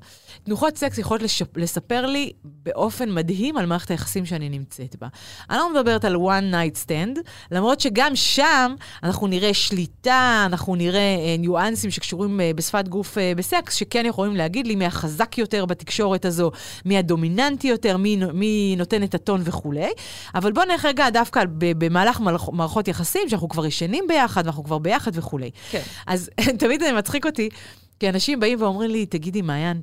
C: תנוחות סקס יכולות לשפ, לספר לי באופן מדהים על מערכת היחסים שאני נמצאת בה. אני לא מדברת על one night stand, למרות שגם שם אנחנו נראה שליטה, אנחנו נראה אה, ניואנסים שקשורים אה, בשפת גוף אה, בסקס, שכן יכולים להגיד לי מי החזק יותר בתקשורת הזו, מי הדומיננטי יותר, מי, מי נותן את הטון וכולי. אבל בואו נלך רגע דווקא ב- במהלך מערכות יחסים, שאנחנו כבר ישנים ביחד ואנחנו כבר ביחד וכולי.
B: כן.
C: אז [laughs] תמיד זה מצחיק אותי, כי אנשים באים ואומרים לי, תגידי, מעיין,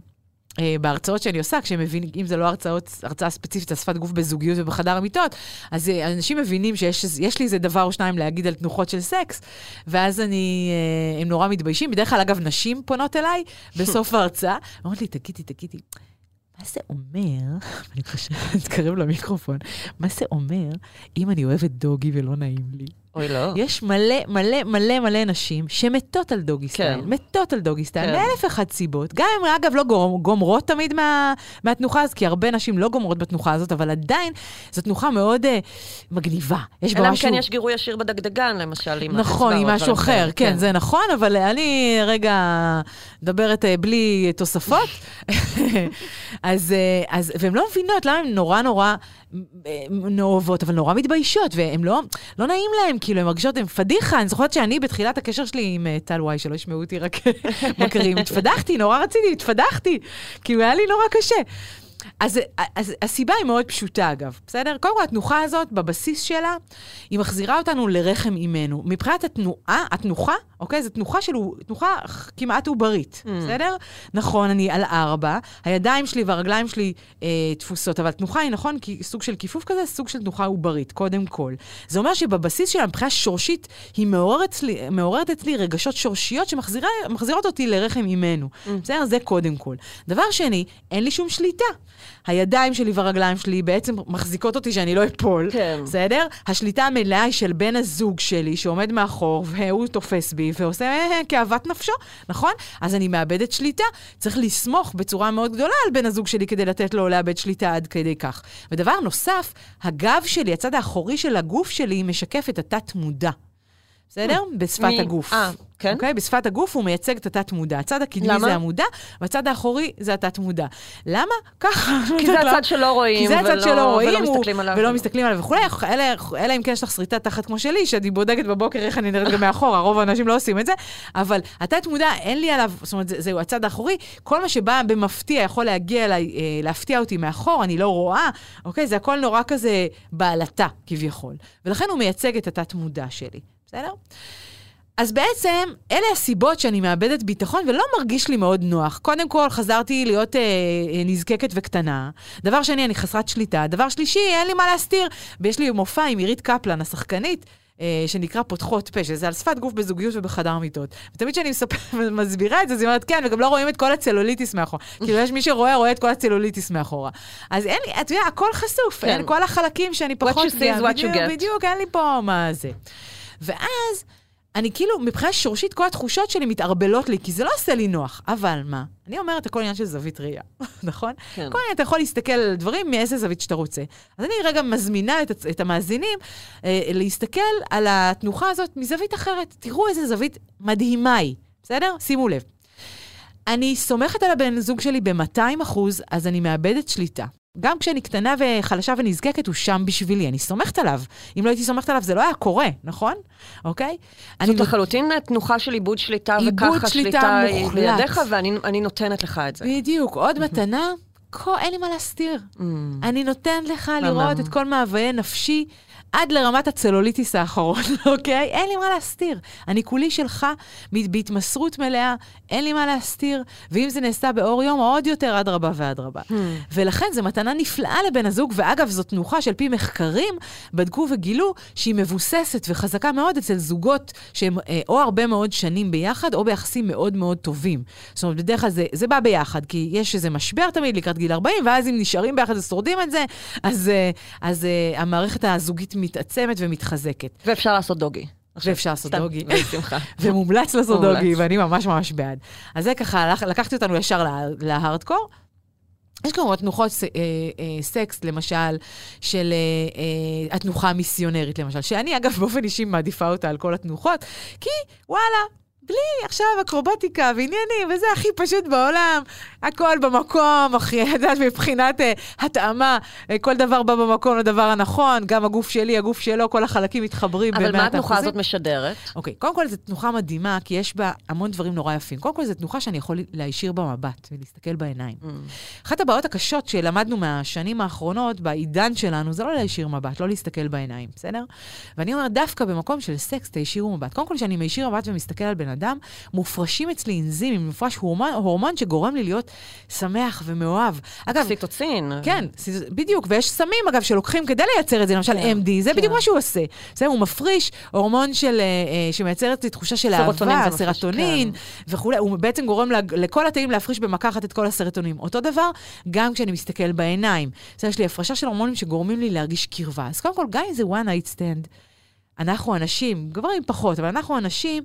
C: אה, בהרצאות שאני עושה, כשהם מבינים, אם זה לא הרצאות, הרצאה ספציפית על שפת גוף בזוגיות ובחדר המיטות, אז אה, אנשים מבינים שיש יש לי איזה דבר או שניים להגיד על תנוחות של סקס, ואז אני, אה, הם נורא מתביישים. בדרך כלל, אגב, נשים פונות אליי בסוף [laughs] ההרצאה, אומרות לי, תגידי, תגידי, מה זה אומר, [laughs] אני חושבת, אתקרב למיקרופון, מה זה אומר אם אני אוהבת doggy ולא נעים לי?
B: אוי, לא.
C: יש מלא, מלא, מלא, מלא נשים שמתות על doggy style.
B: כן.
C: מתות על doggy style,
B: כן.
C: מאלף ואחת סיבות. גם אם, אגב, לא גומ- גומרות תמיד מה, מהתנוחה הזאת, כי הרבה נשים לא גומרות בתנוחה הזאת, אבל עדיין זו תנוחה מאוד אה, מגניבה. יש בה
B: אלא אם
C: משהו...
B: כן יש גירוי ישיר בדגדגן, למשל, עם
C: נכון, עם
B: האצבע או
C: משהו. אחר, כן, זה נכון, אבל אני רגע מדברת אה, בלי תוספות. [laughs] אז, אה, אז, והן לא מבינות למה הן נורא נורא אה, אוהבות, אבל נורא מתביישות, והן לא, לא נעים להן, כאילו, הן מרגישות, הן פדיחה. אני זוכרת שאני בתחילת הקשר שלי עם אה, טל וואי, שלא ישמעו אותי רק [laughs] מכרים, התפדחתי, נורא רציתי, התפדחתי. כאילו, היה לי נורא קשה. אז, אז הסיבה היא מאוד פשוטה, אגב, בסדר? קודם כל, התנוחה הזאת, בבסיס שלה, היא מחזירה אותנו לרחם אימנו. מבחינת התנועה, התנוחה, אוקיי? זו תנוחה של, תנוחה כמעט עוברית, mm. בסדר? נכון, אני על ארבע, הידיים שלי והרגליים שלי אה, תפוסות, אבל תנוחה היא נכון, כי סוג של כיפוף כזה, סוג של תנוחה עוברית, קודם כל. זה אומר שבבסיס שלה, מבחינה שורשית, היא מעוררת אצלי, מעוררת אצלי רגשות שורשיות שמחזירות אותי לרחם אימנו. Mm. בסדר? זה קודם כל. דבר שני, אין לי שום שליטה. הידיים שלי והרגליים שלי בעצם מחזיקות אותי שאני לא אפול,
B: כן.
C: בסדר? השליטה המלאה היא של בן הזוג שלי שעומד מאחור והוא תופס בי ועושה אה, כאוות נפשו, נכון? אז אני מאבדת שליטה. צריך לסמוך בצורה מאוד גדולה על בן הזוג שלי כדי לתת לו לאבד שליטה עד כדי כך. ודבר נוסף, הגב שלי, הצד האחורי של הגוף שלי, משקף את התת-מודע. בסדר? בשפת
B: מי-
C: הגוף.
B: אה, כן?
C: אוקיי? בשפת הגוף הוא מייצג את התת-מודע. הצד הקדמי
B: למה?
C: זה המודע, והצד האחורי זה התת-מודע. למה? [laughs] ככה.
B: כי [laughs] זה הצד שלא רואים,
C: כי זה הצד
B: ולא-
C: שלא רואים,
B: ולא מסתכלים עליו.
C: ולא מסתכלים עליו וכולי, אלא, אלא אם כן יש לך שריטת תחת כמו שלי, שאני בודקת בבוקר איך אני נראית גם מאחורה, רוב האנשים לא עושים את זה, אבל התת מודע, אין לי עליו, זאת אומרת, זה- זהו הצד האחורי, כל מה שבא במפתיע יכול להגיע אליי, אה, להפתיע אותי מאחור, אני לא רואה, אוקיי? זה הכל נורא כזה בעלתה, כביכול. ולכן הוא מייצג את התת מודע שלי, בסדר? אז בעצם, אלה הסיבות שאני מאבדת ביטחון ולא מרגיש לי מאוד נוח. קודם כל, חזרתי להיות אה, אה, נזקקת וקטנה. דבר שני, אני חסרת שליטה. דבר שלישי, אין לי מה להסתיר. ויש לי מופע עם עירית קפלן, השחקנית. אה, שנקרא פותחות פה, שזה על שפת גוף בזוגיות ובחדר מיטות. ותמיד כשאני מספר, [laughs] מסבירה את זה, אז היא אומרת, כן, וגם לא רואים את כל הצלוליטיס מאחורה. [laughs] כאילו, יש מי שרואה, רואה את כל הצלוליטיס מאחורה. אז אין לי, את יודעת, הכל חשוף,
B: כן.
C: אין כל החלקים שאני
B: What
C: פחות...
B: you see is what you get.
C: בדיוק, אין לי פה מה זה. ואז, אני כאילו, מבחינה שורשית, כל התחושות שלי מתערבלות לי, כי זה לא עושה לי נוח. אבל מה? אני אומרת, הכל עניין של זווית ראייה, [laughs] נכון?
B: כן.
C: כל עניין, אתה יכול להסתכל על דברים מאיזה זווית שאתה רוצה. אז אני רגע מזמינה את, את המאזינים אה, להסתכל על התנוחה הזאת מזווית אחרת. תראו איזה זווית מדהימה היא, בסדר? שימו לב. אני סומכת על הבן זוג שלי ב-200 אחוז, אז אני מאבדת שליטה. גם כשאני קטנה וחלשה ונזקקת, הוא שם בשבילי, אני סומכת עליו. אם לא הייתי סומכת עליו, זה לא היה קורה, נכון? אוקיי?
B: זאת
C: נות-
B: לחלוטין תנוחה של איבוד שליטה,
C: איבוד
B: וככה
C: שליטה מוחלט.
B: בידיך, ואני אני נותנת לך את זה.
C: בדיוק, עוד מתנה, כה אין לי מה להסתיר.
B: Mm.
C: אני נותנת לך
B: מהמם.
C: לראות את כל מאוויי נפשי עד לרמת הצלוליטיס האחרון, [laughs] אוקיי? אין לי מה להסתיר. אני כולי שלך, בהתמסרות מלאה, אין לי מה להסתיר. ואם זה נעשה באור יום, עוד יותר אדרבה ואדרבה.
B: Hmm.
C: ולכן זו מתנה נפלאה לבן הזוג, ואגב, זו תנוחה שעל פי מחקרים בדקו וגילו שהיא מבוססת וחזקה מאוד אצל זוגות שהם אה, או הרבה מאוד שנים ביחד, או ביחסים מאוד מאוד טובים. זאת אומרת, בדרך כלל זה, זה בא ביחד, כי יש איזה משבר תמיד לקראת גיל 40, ואז אם נשארים ביחד ושורדים את זה, אז, אה, אז אה, המערכת הזוגית מתעצמת ומתחזקת.
B: ואפשר לעשות דוגי.
C: ואפשר לעשות דוגי.
B: בשמחה. [laughs]
C: ומומלץ לעשות. דוגי, ואני ממש ממש בעד. אז זה ככה, לקח- לקחתי אותנו ישר לה- להארדקור. יש כמובן תנוחות אה, אה, סקס, למשל, של אה, התנוחה המיסיונרית, למשל, שאני אגב באופן אישי מעדיפה אותה על כל התנוחות, כי וואלה, בלי עכשיו אקרובטיקה ועניינים, וזה הכי פשוט בעולם, הכל במקום, את יודעת, מבחינת אה, התאמה, אה, כל דבר בא במקום לדבר הנכון, גם הגוף שלי, הגוף שלו, כל החלקים מתחברים
B: אבל מה התנוחה. הזאת משדרת?
C: אוקיי, קודם כל זו תנוחה מדהימה, כי יש בה המון דברים נורא יפים. קודם כל זו תנוחה שאני יכול להישיר במבט ולהסתכל בעיניים.
B: Mm.
C: אחת הבעיות הקשות שלמדנו מהשנים האחרונות, בעידן שלנו, זה לא להישיר מבט, לא להסתכל בעיניים, בסדר? ואני אומרת, דווקא במקום של סקס, תישירו מבט. קודם כל, כשאני מישיר מבט ומסתכל על בן אדם, מופרשים אצלי אנזימים, מופרש הורמון, הורמון שגורם לי להיות שמח ומאוהב. אגב,
B: אוקסיטוצין.
C: כן, בדיוק, ויש סמים, אגב, שלוקחים כדי לייצר את זה, למשל
B: כן,
C: MD, זה
B: כן.
C: בדיוק מה שהוא עושה. בסדר, הוא מפריש הורמון של, אה, אה, שמייצר אצלי תחושה של אהבה,
B: זה
C: סרטונין
B: כן.
C: וכולי, הוא בעצם גורם לג- לכל התאים להפריש במכה אחת את כל הסרטונים. אותו דבר, גם כשאני מסתכל בעיניים. בסדר, יש לי הפרשה של הורמונים שגורמים לי להרגיש קרבה. אז קודם כל, גם אם זה one night stand, אנחנו אנשים, גברים פחות, אבל אנחנו אנשים,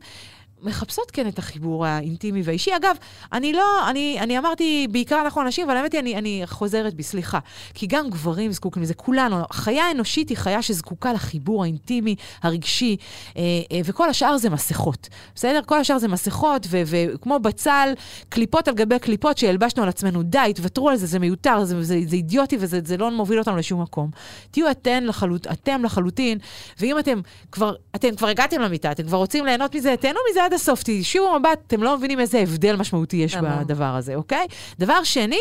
C: מחפשות כן את החיבור האינטימי והאישי. אגב, אני לא, אני, אני אמרתי, בעיקר אנחנו אנשים, אבל האמת היא, אני, אני חוזרת בי, סליחה. כי גם גברים זקוקים לזה, כולנו. חיה אנושית היא חיה שזקוקה לחיבור האינטימי, הרגשי, אה, אה, וכל השאר זה מסכות. בסדר? כל השאר זה מסכות, וכמו בצל, קליפות על גבי קליפות שהלבשנו על עצמנו, די, תוותרו על זה, זה מיותר, זה, זה, זה אידיוטי וזה זה לא מוביל אותנו לשום מקום. תהיו אתן לחלוט, אתם לחלוטין, ואם אתם כבר, אתם כבר הגעתם למיטה, אתם כבר רוצים ליהנות מזה, תהנו מזה עד הסוף, תישירו מבט, אתם לא מבינים איזה הבדל משמעותי יש
B: אמר.
C: בדבר הזה, אוקיי? דבר שני,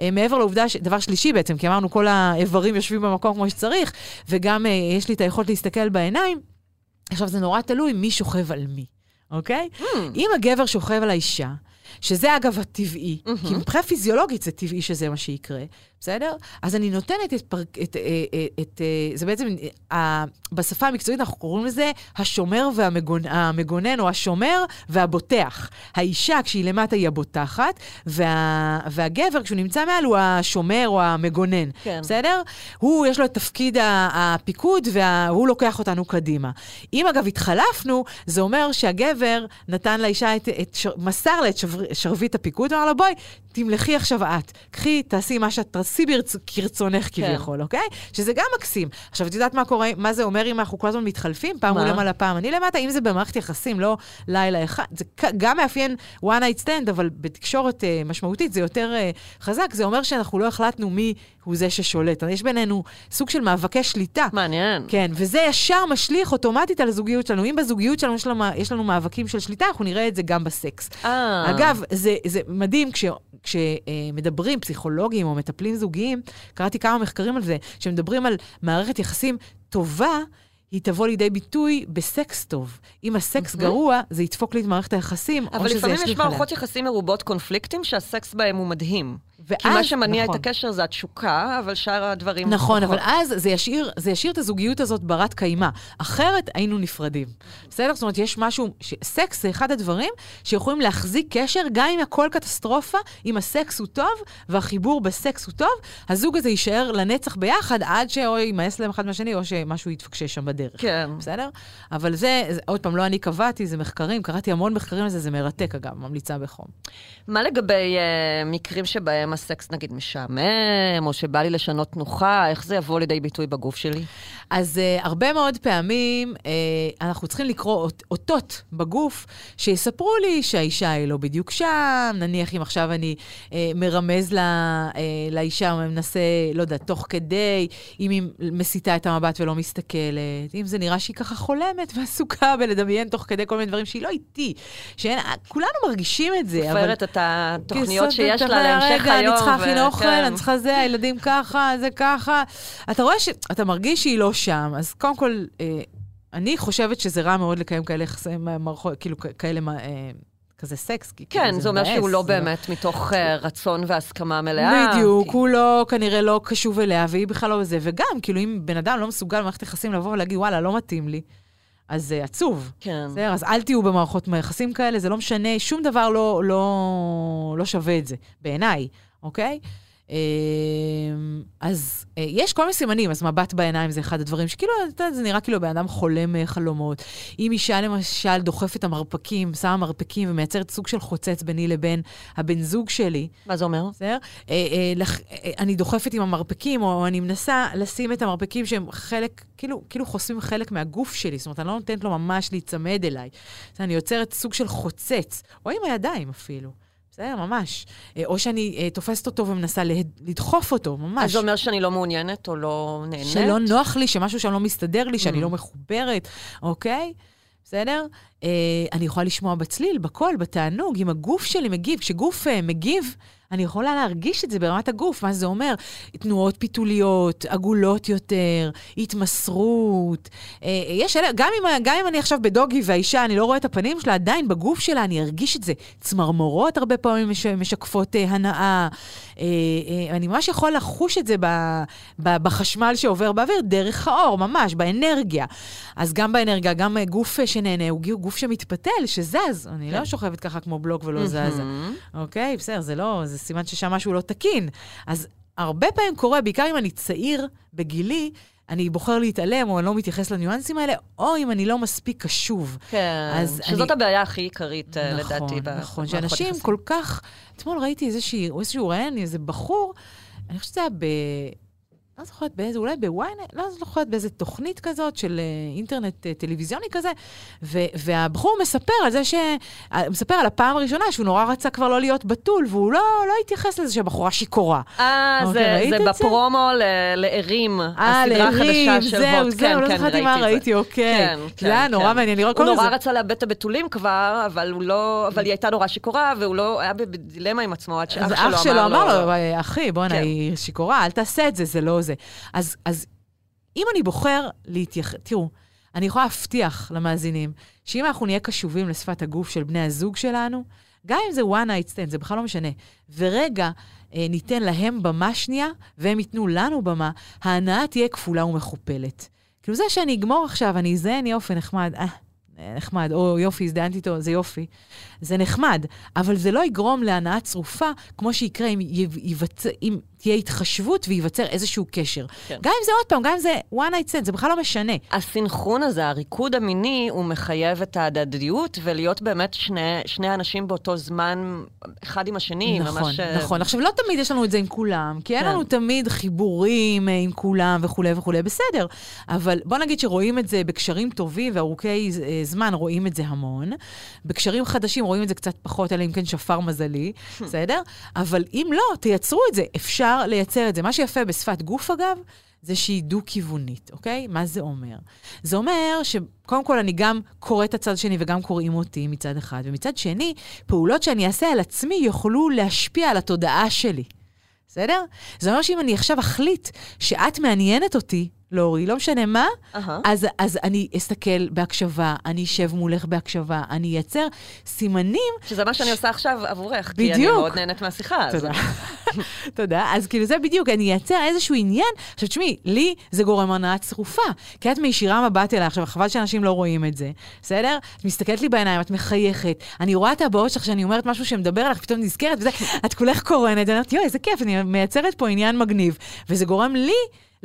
C: אה, מעבר לעובדה, ש... דבר שלישי בעצם, כי אמרנו כל האיברים יושבים במקום כמו שצריך, וגם אה, יש לי את היכולת להסתכל בעיניים, עכשיו זה נורא תלוי מי שוכב על מי, אוקיי?
B: Hmm.
C: אם הגבר שוכב על האישה, שזה אגב הטבעי, כי מבחינה פיזיולוגית זה טבעי שזה מה שיקרה, בסדר? אז אני נותנת את, פר... את, אה, אה, את אה, זה בעצם, אה, בשפה המקצועית אנחנו קוראים לזה השומר והמגונן, או השומר והבוטח. האישה, כשהיא למטה, היא הבוטחת, וה... והגבר, כשהוא נמצא מעל, הוא השומר או המגונן.
B: כן.
C: בסדר? הוא, יש לו את תפקיד ה- הפיקוד, והוא לוקח אותנו קדימה. אם אגב התחלפנו, זה אומר שהגבר נתן לאישה את, את. מסר לה את. שרביט הפיקוד, ואמר לה, בואי, תמלכי עכשיו את. קחי, תעשי מה שאת ברצ... כרצונך כביכול, אוקיי? שזה גם מקסים. עכשיו, את יודעת מה קורה, מה זה אומר אם אנחנו כל הזמן מתחלפים? פעם? הוא למעלה, פעם אני למטה, אם זה במערכת יחסים, לא לילה אחד. זה גם מאפיין one night stand, אבל בתקשורת אה, משמעותית זה יותר אה, חזק. זה אומר שאנחנו לא החלטנו מי הוא זה ששולט. יש בינינו סוג של מאבקי שליטה.
B: מעניין.
C: כן, וזה ישר משליך אוטומטית על הזוגיות שלנו. אם בזוגיות שלנו יש לנו, יש לנו מאבקים של שליטה, אנחנו נראה את זה גם בסקס.
B: אה.
C: אגב, זה, זה מדהים כש... כשמדברים, פסיכולוגים או מטפלים זוגיים, קראתי כמה מחקרים על זה, שמדברים על מערכת יחסים טובה, היא תבוא לידי ביטוי בסקס טוב. אם הסקס גרוע, זה ידפוק לי את מערכת היחסים, או
B: אבל
C: שזה
B: לפעמים יש
C: ישליך עליה.
B: מערכות יחסים מרובות קונפליקטים שהסקס בהם הוא מדהים. כי
C: ואז-
B: מה שמניע
C: נכון.
B: את הקשר זה התשוקה, אבל שאר הדברים...
C: נכון,
B: פחות.
C: אבל אז זה ישאיר, זה ישאיר את הזוגיות הזאת ברת קיימא. אחרת היינו נפרדים. בסדר? זאת אומרת, יש משהו, ש... סקס זה אחד הדברים שיכולים להחזיק קשר, גם אם הכל קטסטרופה, אם הסקס הוא טוב והחיבור בסקס הוא טוב, הזוג הזה יישאר לנצח ביחד עד שאו יימאס להם אחד מהשני, או שמשהו יתפקשש שם בדרך.
B: כן.
C: בסדר? אבל זה, זה, עוד פעם, לא אני קבעתי, זה מחקרים, קראתי המון מחקרים על זה, זה מרתק אגב, ממליצה בחום.
B: מה לגבי אה, מקרים שבהם הסקס נגיד משעמם, או שבא לי לשנות תנוחה, איך זה יבוא לידי ביטוי בגוף שלי?
C: אז uh, הרבה מאוד פעמים uh, אנחנו צריכים לקרוא אות, אותות בגוף שיספרו לי שהאישה היא לא בדיוק שם, נניח אם עכשיו אני uh, מרמז לה, uh, לאישה, או מנסה, לא יודע, תוך כדי, אם היא מסיטה את המבט ולא מסתכלת, אם זה נראה שהיא ככה חולמת ועסוקה בלדמיין תוך כדי כל מיני דברים שהיא לא איתי, שאין, כולנו מרגישים את זה, אבל...
B: סופרת את התוכניות שיש לה להמשך היום.
C: אני צריכה להכין אוכל,
B: כן.
C: אני צריכה זה, הילדים ככה, זה ככה. אתה רואה ש... אתה מרגיש שהיא לא שם, אז קודם כל, אה, אני חושבת שזה רע מאוד לקיים כאלה יחסי מערכות, כאילו כאלה, אה, כזה סקס. כי כאילו
B: כן, זה אומר שהוא לא
C: זה
B: באמת מתוך אה, רצון והסכמה מלאה.
C: בדיוק, הוא לא, כנראה לא קשוב אליה, והיא בכלל לא בזה. וגם, כאילו, אם בן אדם לא מסוגל במערכת יחסים לבוא ולהגיד, וואלה, לא מתאים לי, אז זה עצוב.
B: כן.
C: בסדר, אז אל תהיו במערכות יחסים כאלה, זה לא משנה, שום דבר לא, לא, לא שווה את זה, בעיניי, אוקיי? אמ, אז אה, יש כל מיני סימנים, אז מבט בעיניים זה אחד הדברים שכאילו, אתה יודע, זה נראה כאילו בן אדם חולם אה, חלומות. אם אישה למשל דוחפת את המרפקים, שמה מרפקים ומייצרת סוג של חוצץ ביני לבין הבן זוג שלי,
B: מה זה אומר?
C: בסדר? אה, אני דוחפת עם המרפקים, או אני מנסה לשים את המרפקים שהם חלק, כאילו, כאילו חוסמים חלק מהגוף שלי. זאת אומרת, אני לא נותנת לו ממש להיצמד אליי. אז אני יוצרת סוג של חוצץ, או עם הידיים אפילו. בסדר, ממש. אה, או שאני אה, תופסת אותו ומנסה לדחוף אותו, ממש.
B: אז זה אומר שאני לא מעוניינת או לא נהנית?
C: שלא נוח לי, שמשהו שם לא מסתדר לי, שאני
B: Mm.
C: לא מחוברת, אוקיי? בסדר? אה, אני יכולה לשמוע בצליל, בקול, בתענוג, אם הגוף שלי מגיב. כשגוף מגיב, אני יכולה להרגיש את זה ברמת הגוף. מה זה אומר? תנועות פיתוליות, עגולות יותר, התמסרות. אה, יש אלה, גם אם, גם אם אני עכשיו בדוגי והאישה, אני לא רואה את הפנים שלה, עדיין בגוף שלה אני ארגיש את זה. צמרמורות הרבה פעמים מש, משקפות אה, הנאה. אה, אני ממש יכול לחוש את זה בחשמל שעובר באוויר, דרך האור, ממש, באנרגיה. אז גם באנרגיה, גם גוף שנהנה, הוא גוף שמתפתל, שזז. אני לא שוכבת ככה כמו בלוק ולא זזה. אוקיי, בסדר, זה לא, זה סימן ששם משהו לא תקין. אז הרבה פעמים קורה, בעיקר אם אני צעיר בגילי, אני בוחר להתעלם, או אני לא מתייחס לניואנסים האלה, או אם אני לא מספיק קשוב.
B: כן, שזאת
C: אני-
B: הבעיה הכי עיקרית, אה,
C: נכון,
B: לדעתי,
C: נכון,
B: במערכות
C: שאנשים
B: יחסים.
C: כל כך... אתמול ראיתי איזשהו ראיין, איזה בחור, אני חושבת שזה היה ב... לא זוכרת באיזה, אולי בוויינט, לא זוכרת באיזה תוכנית כזאת של אה, אינטרנט אה, טלוויזיוני כזה, ו- והבחור מספר על זה ש... אה, מספר על הפעם הראשונה שהוא נורא רצה כבר לא להיות בתול, והוא לא, לא התייחס לזה שהבחורה שיכורה.
B: אה,
C: אוקיי,
B: זה-
C: ראית
B: זה
C: זה?
B: בפרומו לערים, הסדרה החדשה של
C: זהו,
B: הוט.
C: זהו,
B: כן,
C: לא
B: כן,
C: זכרתי
B: ראיתי
C: מה
B: זה.
C: ראיתי, אוקיי.
B: כן,
C: זה
B: כן,
C: היה נורא
B: כן.
C: מעניין לראות
B: הוא
C: כל
B: נורא
C: זה.
B: רצה לאבד את הבתולים כבר, אבל הוא לא, אבל היא הייתה נורא שיכורה, והוא לא, היה בדילמה עם עצמו עד שאח
C: אז
B: שלו
C: אח שלו אמר לו. אחי, בואנה,
B: כן.
C: היא שיכורה, אל תעשה את זה, זה לא זה. אז, אז אם אני בוחר להתייחס, תראו, אני יכולה להבטיח למאזינים, שאם אנחנו נהיה קשובים לשפת הגוף של בני הזוג שלנו, גם אם זה one night stand, זה בכלל לא משנה, ורגע אה, ניתן להם במה שנייה, והם ייתנו לנו במה, ההנאה תהיה כפולה ומכופלת. כאילו זה שאני אגמור עכשיו, אני אזיין, יופי, נחמד, אה, נחמד, או יופי, הזדהנתי איתו, זה יופי. זה נחמד, אבל זה לא יגרום להנאה צרופה, כמו שיקרה אם, יב- ייווצר, אם תהיה התחשבות וייווצר איזשהו קשר.
B: כן.
C: גם אם זה עוד פעם, גם אם זה one night stand, זה בכלל לא משנה.
B: הסינכרון הזה, הריקוד המיני, הוא מחייב את ההדדיות, ולהיות באמת שני, שני אנשים באותו זמן, אחד עם השני,
C: נכון,
B: ממש... אה,
C: נכון. עכשיו, לא תמיד יש לנו את זה עם כולם, כי אין
B: כן.
C: לנו תמיד חיבורים אה, עם כולם וכולי וכולי, בסדר. אבל בוא נגיד שרואים את זה בקשרים טובים וארוכי אה, זמן, רואים את זה המון. בקשרים חדשים רואים את זה קצת פחות, אלא אם כן שפר מזלי, [laughs] בסדר? אבל אם לא, תייצרו את זה. אפשר לייצר את זה. מה שיפה בשפת גוף, אגב, זה שהיא דו-כיוונית, אוקיי? מה זה אומר? זה אומר שקודם כל אני גם קוראת את הצד שני וגם קוראים אותי מצד אחד, ומצד שני, פעולות שאני אעשה על עצמי יוכלו להשפיע על התודעה שלי. בסדר? זה אומר שאם אני עכשיו אחליט שאת מעניינת אותי, לאורי, לא משנה מה,
B: אהה.
C: אז, אז אני אסתכל בהקשבה, אני אשב מולך בהקשבה, אני אייצר סימנים
B: שזה מה שאני עושה עכשיו עבורך, כי אני
C: בדיוק.
B: מאוד נהנית מהשיחה. אז-
C: תודה. [laughs] תודה. אז כאילו זה בדיוק, אני אייצר איזשהו עניין. עכשיו תשמעי, לי זה גורם הנאה צרופה. כי את מישירה מבט אליי, עכשיו חבל שאנשים לא רואים את זה, בסדר? את מסתכלת לי בעיניים, את מחייכת, אני רואה את הבעות שלך שאני אומרת משהו שמדבר עליך, פתאום נזכרת וזה, את כולך קורנת, אני אומרת, יואי, איזה כיף, אני מייצרת פה עניין מגניב. וזה גורם לי...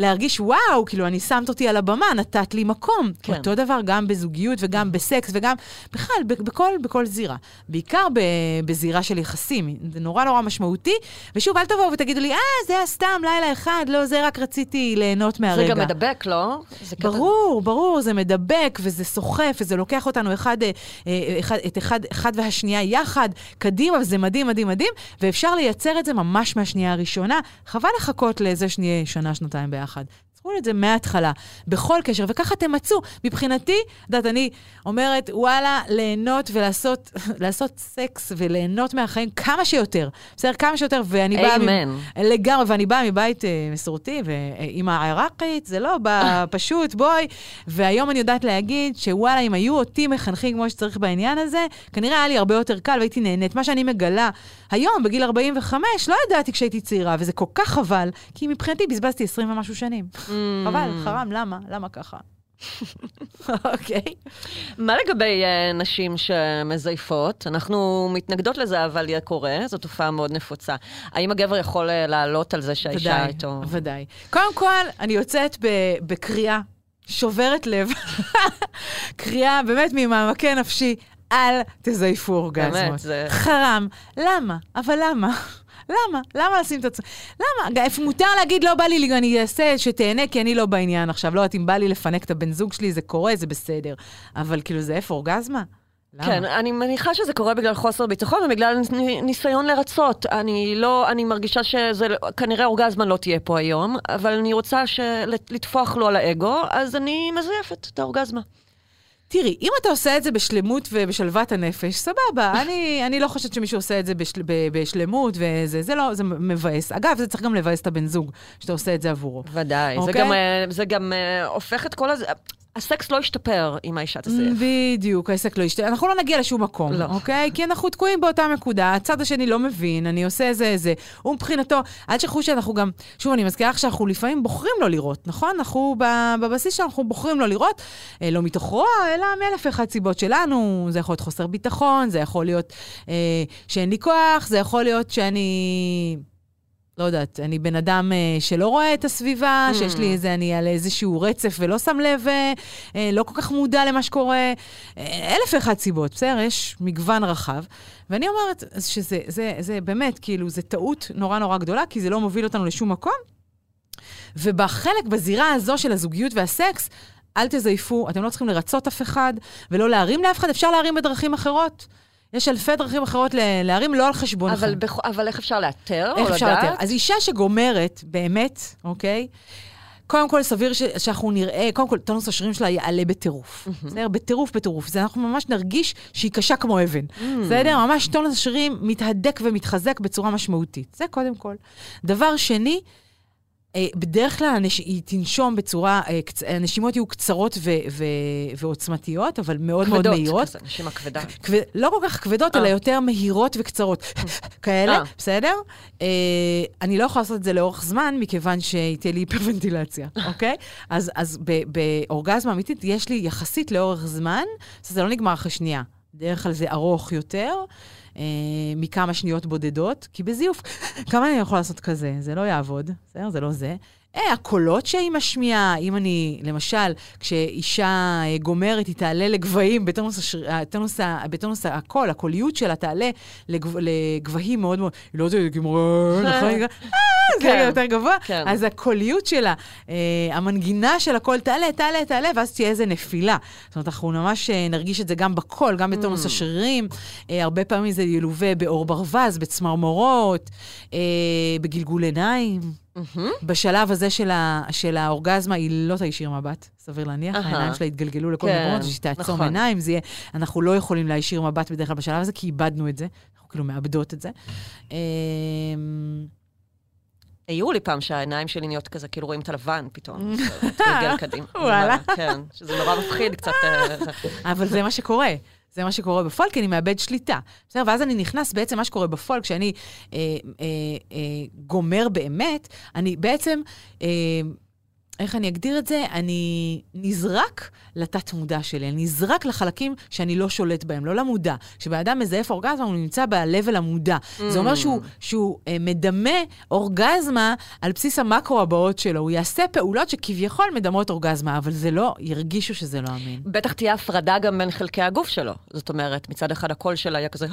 C: להרגיש וואו, כאילו אני שמת אותי על הבמה, נתת לי מקום.
B: כן.
C: אותו דבר גם בזוגיות וגם בסקס וגם בכלל, בכל, בכל זירה. בעיקר ב, בזירה של יחסים, זה נורא נורא משמעותי. ושוב, אל תבואו ותגידו לי, אה, זה היה סתם לילה אחד, לא, זה רק רציתי ליהנות מהרגע.
B: זה גם מדבק, לא? זה
C: ברור, ברור, זה מדבק וזה סוחף וזה לוקח אותנו אחד, אה, אה, אחד, את אחד, אחד והשנייה יחד, קדימה, וזה מדהים, מדהים, מדהים, ואפשר לייצר את זה ממש מהשנייה הראשונה. חבל לחכות לזה שנהיה שנה, שנתיים ביחד. الأخذ. תצאו את זה מההתחלה, בכל קשר, וככה תמצו. מבחינתי, את יודעת, אני אומרת, וואלה, ליהנות ולעשות [laughs] לעשות סקס וליהנות מהחיים כמה שיותר. בסדר? כמה שיותר, ואני באה...
B: אמן.
C: לגמרי, ואני באה מבית אה, מסורתי, ואימא עיראקית, זה לא בא [laughs] פשוט, בואי. והיום אני יודעת להגיד שוואלה, אם היו אותי מחנכים כמו שצריך בעניין הזה, כנראה היה לי הרבה יותר קל והייתי נהנית. מה שאני מגלה היום, בגיל 45, לא ידעתי כשהייתי צעירה, וזה כל כך חבל, כי מבחינתי בזבזתי 20 ומשהו שנים. חבל, חרם, למה? למה ככה? [laughs] אוקיי.
B: מה לגבי אה, נשים שמזייפות? אנחנו מתנגדות לזה, אבל זה קורה, זו תופעה מאוד נפוצה. האם הגבר יכול אה, לעלות על זה שהאישה איתו?
C: ודאי. קודם כל, אני יוצאת בקריאה שוברת לב, [laughs] קריאה באמת ממעמקי נפשי, אל תזייפו אורגזמות.
B: באמת, זה-
C: חרם. למה? אבל למה? למה? למה לשים את עצמי? למה? ג- מותר להגיד, לא בא לי, אני אעשה שתהנה, כי אני לא בעניין עכשיו. לא יודעת, אם בא לי לפנק את הבן זוג שלי, זה קורה, זה בסדר. אבל כאילו, זה איפה אורגזמה? למה?
B: כן, אני מניחה שזה קורה בגלל חוסר ביטחון ובגלל ניסיון לרצות. אני לא, אני מרגישה שזה, כנראה אורגזמה לא תהיה פה היום, אבל אני רוצה לטפוח לו על האגו, אז אני מזייפת את האורגזמה.
C: תראי, אם אתה עושה את זה בשלמות ובשלוות הנפש, סבבה. [laughs] אני, אני לא חושבת שמישהו עושה את זה בשל, ב, בשלמות, וזה זה לא, זה מבאס. אגב, זה צריך גם לבאס את הבן זוג, שאתה עושה את זה עבורו.
B: ודאי. זה
C: אוקיי.
B: גם, אה, זה גם אה, הופך את כל הזה... הסקס לא ישתפר אם האישה תזייף.
C: בדיוק, העסק לא ישתנה. אנחנו לא נגיע לשום מקום,
B: לא.
C: אוקיי? כי אנחנו תקועים באותה נקודה, הצד השני לא מבין, אני עושה איזה איזה. הוא מבחינתו, אל תשכחו שאנחנו גם, שוב, אני מזכירה לך שאנחנו לפעמים בוחרים לא לראות, נכון? אנחנו בבסיס שלנו, אנחנו בוחרים לא לראות, אה, לא מתוך רוע, אלא מאלף ואחת סיבות שלנו. זה יכול להיות חוסר ביטחון, זה יכול להיות אה, שאין לי כוח, זה יכול להיות שאני... לא יודעת, אני בן אדם אה, שלא רואה את הסביבה,
B: Mm.
C: שיש לי איזה, אני על איזשהו רצף ולא שם לב, אה, אה, לא כל כך מודע למה שקורה. אה, אלף ואחת סיבות, בסדר? יש מגוון רחב. ואני אומרת שזה זה, זה באמת, כאילו, זה טעות נורא נורא גדולה, כי זה לא מוביל אותנו לשום מקום. ובחלק, בזירה הזו של הזוגיות והסקס, אל תזייפו, אתם לא צריכים לרצות אף אחד, ולא להרים לאף אחד, אפשר להרים בדרכים אחרות. יש אלפי דרכים אחרות להרים, לא על חשבון
B: אבל. בכ... אבל איך אפשר לאתר או
C: איך אפשר
B: לדעת?
C: לתאר? אז אישה שגומרת, באמת, אוקיי? קודם כל, סביר ש- שאנחנו נראה, קודם כל, טונוס השרירים שלה יעלה בטירוף. בסדר? בטירוף, בטירוף. זה אנחנו ממש נרגיש שהיא קשה כמו אבן. בסדר? ממש טונוס השרירים מתהדק ומתחזק בצורה משמעותית. זה קודם כל. דבר שני, בדרך כלל הנש... היא תנשום בצורה, אה, קצ... הנשימות יהיו קצרות ו... ו... ועוצמתיות, אבל מאוד מאוד
B: כבדות,
C: מהירות.
B: כזה, נשימה כבדה.
C: כבד... לא כל כך כבדות, אלא
B: אה.
C: יותר מהירות וקצרות. [laughs] כאלה,
B: אה.
C: בסדר? אה, אני לא יכולה לעשות את זה לאורך זמן, מכיוון שתהיה לי היפרוונטילציה, אוקיי? אז, אז ב- באורגזמה אמיתית יש לי יחסית לאורך זמן, אז זה לא נגמר אחרי שנייה. בדרך כלל זה ארוך יותר, אה, מכמה שניות בודדות, כי בזיוף, [laughs] כמה אני יכולה לעשות כזה? זה לא יעבוד, בסדר? זה לא זה. אה, הקולות שהיא משמיעה, אם אני, למשל, כשאישה אה, גומרת, היא תעלה לגבהים, בטונוס, השר... אה, טונוס, ה- בטונוס הקול, הקוליות שלה תעלה לגב... לגבהים מאוד מאוד, היא לא יודעת, גמרה, נכון? [laughs] אה, זה
B: כן,
C: יותר גבוה.
B: כן.
C: אז הקוליות שלה, אה, המנגינה של הקול תעלה, תעלה, תעלה, ואז תהיה איזה נפילה. זאת אומרת, אנחנו ממש אה, נרגיש את זה גם בקול, גם בטונוס השרירים. אה, הרבה פעמים זה ילווה בעור ברווז, בצמרמורות, אה, בגלגול עיניים. בשלב הזה של, ה, של האורגזמה, היא לא תישיר מבט, סביר להניח.
B: אהה.
C: העיניים שלה יתגלגלו לכל
B: כן,
C: מקומות, ושהיא תעצום
B: נכון.
C: עיניים, זה יהיה... אנחנו לא יכולים להישיר מבט בדרך כלל בשלב הזה, כי איבדנו את זה. אנחנו כאילו מאבדות את זה. אמ,
B: העירו לי פעם שהעיניים שלי נהיות כזה, כאילו רואים את הלבן פתאום. [laughs] מתגלגל קדימה.
C: וואלה.
B: כן, שזה נורא מפחיד קצת. אה.
C: אבל זה מה שקורה. זה מה שקורה בפועל, כי אני מאבד שליטה. בסדר? ואז אני נכנס, בעצם מה שקורה בפועל, כשאני אה, אה, אה, גומר באמת, אני בעצם, אה, איך אני אגדיר את זה? אני נזרק לתת-מודע שלי, אני נזרק לחלקים שאני לא שולט בהם, לא למודע. כשבן אדם מזייף אורגזמה, הוא נמצא ב-level המודע. זה אומר שהוא, שהוא אה, מדמה אורגזמה על בסיס המקרו הבאות שלו. הוא יעשה פעולות שכביכול מדמות אורגזמה, אבל זה לא, ירגישו שזה לא אמין.
B: בטח תהיה הפרדה גם בין חלקי הגוף שלו. זאת אומרת, מצד אחד הקול שלה יהיה כזה,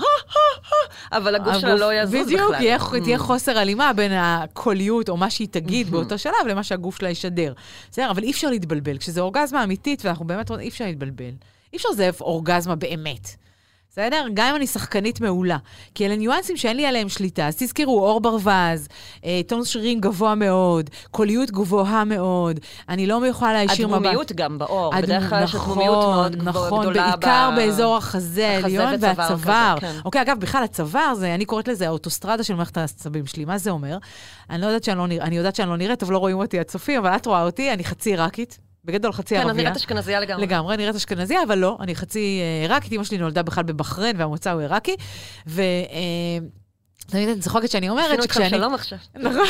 B: אבל הגוף שלה לא יזוז בכלל.
C: בדיוק, יהיה,
B: Mm.
C: תהיה חוסר הלימה בין הקוליות או מה שהיא
B: Mm-hmm.
C: תגיד באותו שלב למה שהגוף שלה ישדר. בסדר, אבל אי אפשר להתבלבל. כשזה אורגזמה אמיתית, ואנחנו באמת רואים, אי אפשר להתבלבל. אי אפשר לזייף אורגזמה באמת. בסדר? גם אם אני שחקנית מעולה. כי אלה ניואנסים שאין לי עליהם שליטה. אז תזכרו, עור ברווז, אה, טון שרירים גבוה מאוד, קוליות גבוהה מאוד, אני לא יכולה להישיר מבט.
B: הדמומיות גם בעור.
C: הדמ-
B: בדרך כלל יש דמומיות מאוד
C: נכון,
B: גדולה.
C: בעיקר
B: ב-
C: באזור החזה העליון והצוואר.
B: כזה, כן.
C: אוקיי, אגב, בכלל הצוואר, זה, אני קוראת לזה האוטוסטרדה של מערכת העצבים שלי. מה זה אומר? אני לא יודעת שאני לא, נרא, אני יודעת שאני לא נראית, אבל לא רואים אותי הצופים, אבל את רואה אותי, אני חצי עיראקית. בגדול חצי
B: כן,
C: ערבייה.
B: את נראית אשכנזייה לגמרי.
C: לגמרי, נראית אשכנזייה, אבל לא, אני חצי אה, עיראקית, אמא שלי נולדה בכלל בבחריין והמוצא הוא עיראקי. ו... תמיד אני צוחקת שאני אומרת
B: עשינו
C: שכשאני...
B: שלום עכשיו.
C: נכון.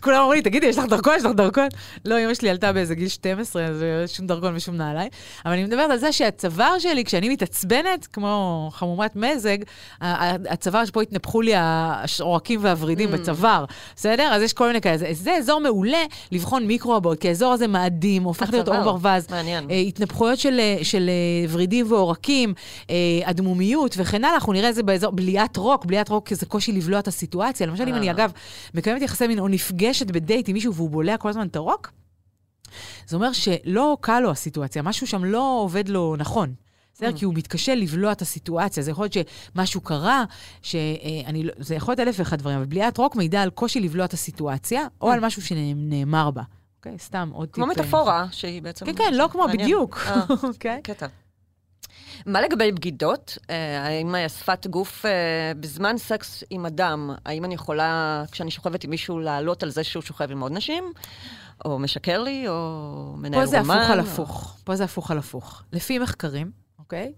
C: כולם אומרים לי, תגידי, יש לך דרכון? יש לך דרכון? לא, אמא שלי עלתה באיזה גיל 12, אז אה, שום דרכון ושום נעליים. אבל אני מדברת על זה שהצוואר שלי, כשאני מתעצבנת, כמו חמומת מזג, הצוואר שפה התנפחו לי העורקים והוורידים בצוואר, בסדר? אז יש כל מיני כאלה. זה- אזור מעולה לבחון מיקרו-הבעות, כי האזור הזה מאדים, הופך להיות. עור ברווז.
B: מעניין.
C: אה, התנפחויות של, אה, ורידים ועורקים, אדמומיות וכן הלאה, אנחנו נראה את זה באזור, רוק, בליעת רוק זה קושי לבלוע את הסיטואציה. למשל, אם
B: אה.
C: אני אגב מקיימת יחסי מין או נפגשת בדייט עם מישהו והוא בולע כל הזמן את הרוק, זה אומר שלא קל לו הסיטואציה, משהו שם לא עובד לו נכון. בסדר? כי הוא מתקשה לבלוע את הסיטואציה. זה יכול להיות שמשהו קרה, שאני לא, זה יכול להיות אלף ואחד דברים, אבל בליעת רוק מעידה על קושי לבלוע את הסיטואציה, או על משהו שנאמר בה. אוקיי? סתם עוד טיפ.
B: כמו
C: אה,
B: מטאפורה, שהיא בעצם...
C: כן, כן, לא כמו. בדיוק.
B: אה, [laughs]
C: אוקיי?
B: קטע. מה לגבי בגידות? אה, האם שפת גוף אה, בזמן סקס עם אדם, האם אני יכולה, כשאני שוכבת עם מישהו, לעלות על זה שהוא שוכב עם עוד נשים? או משקר לי, או מנהל
C: פה זה
B: רומן?
C: הפוך על
B: או-
C: הפוך. פה זה הפוך על הפוך. לפי מחקרים, אוקיי?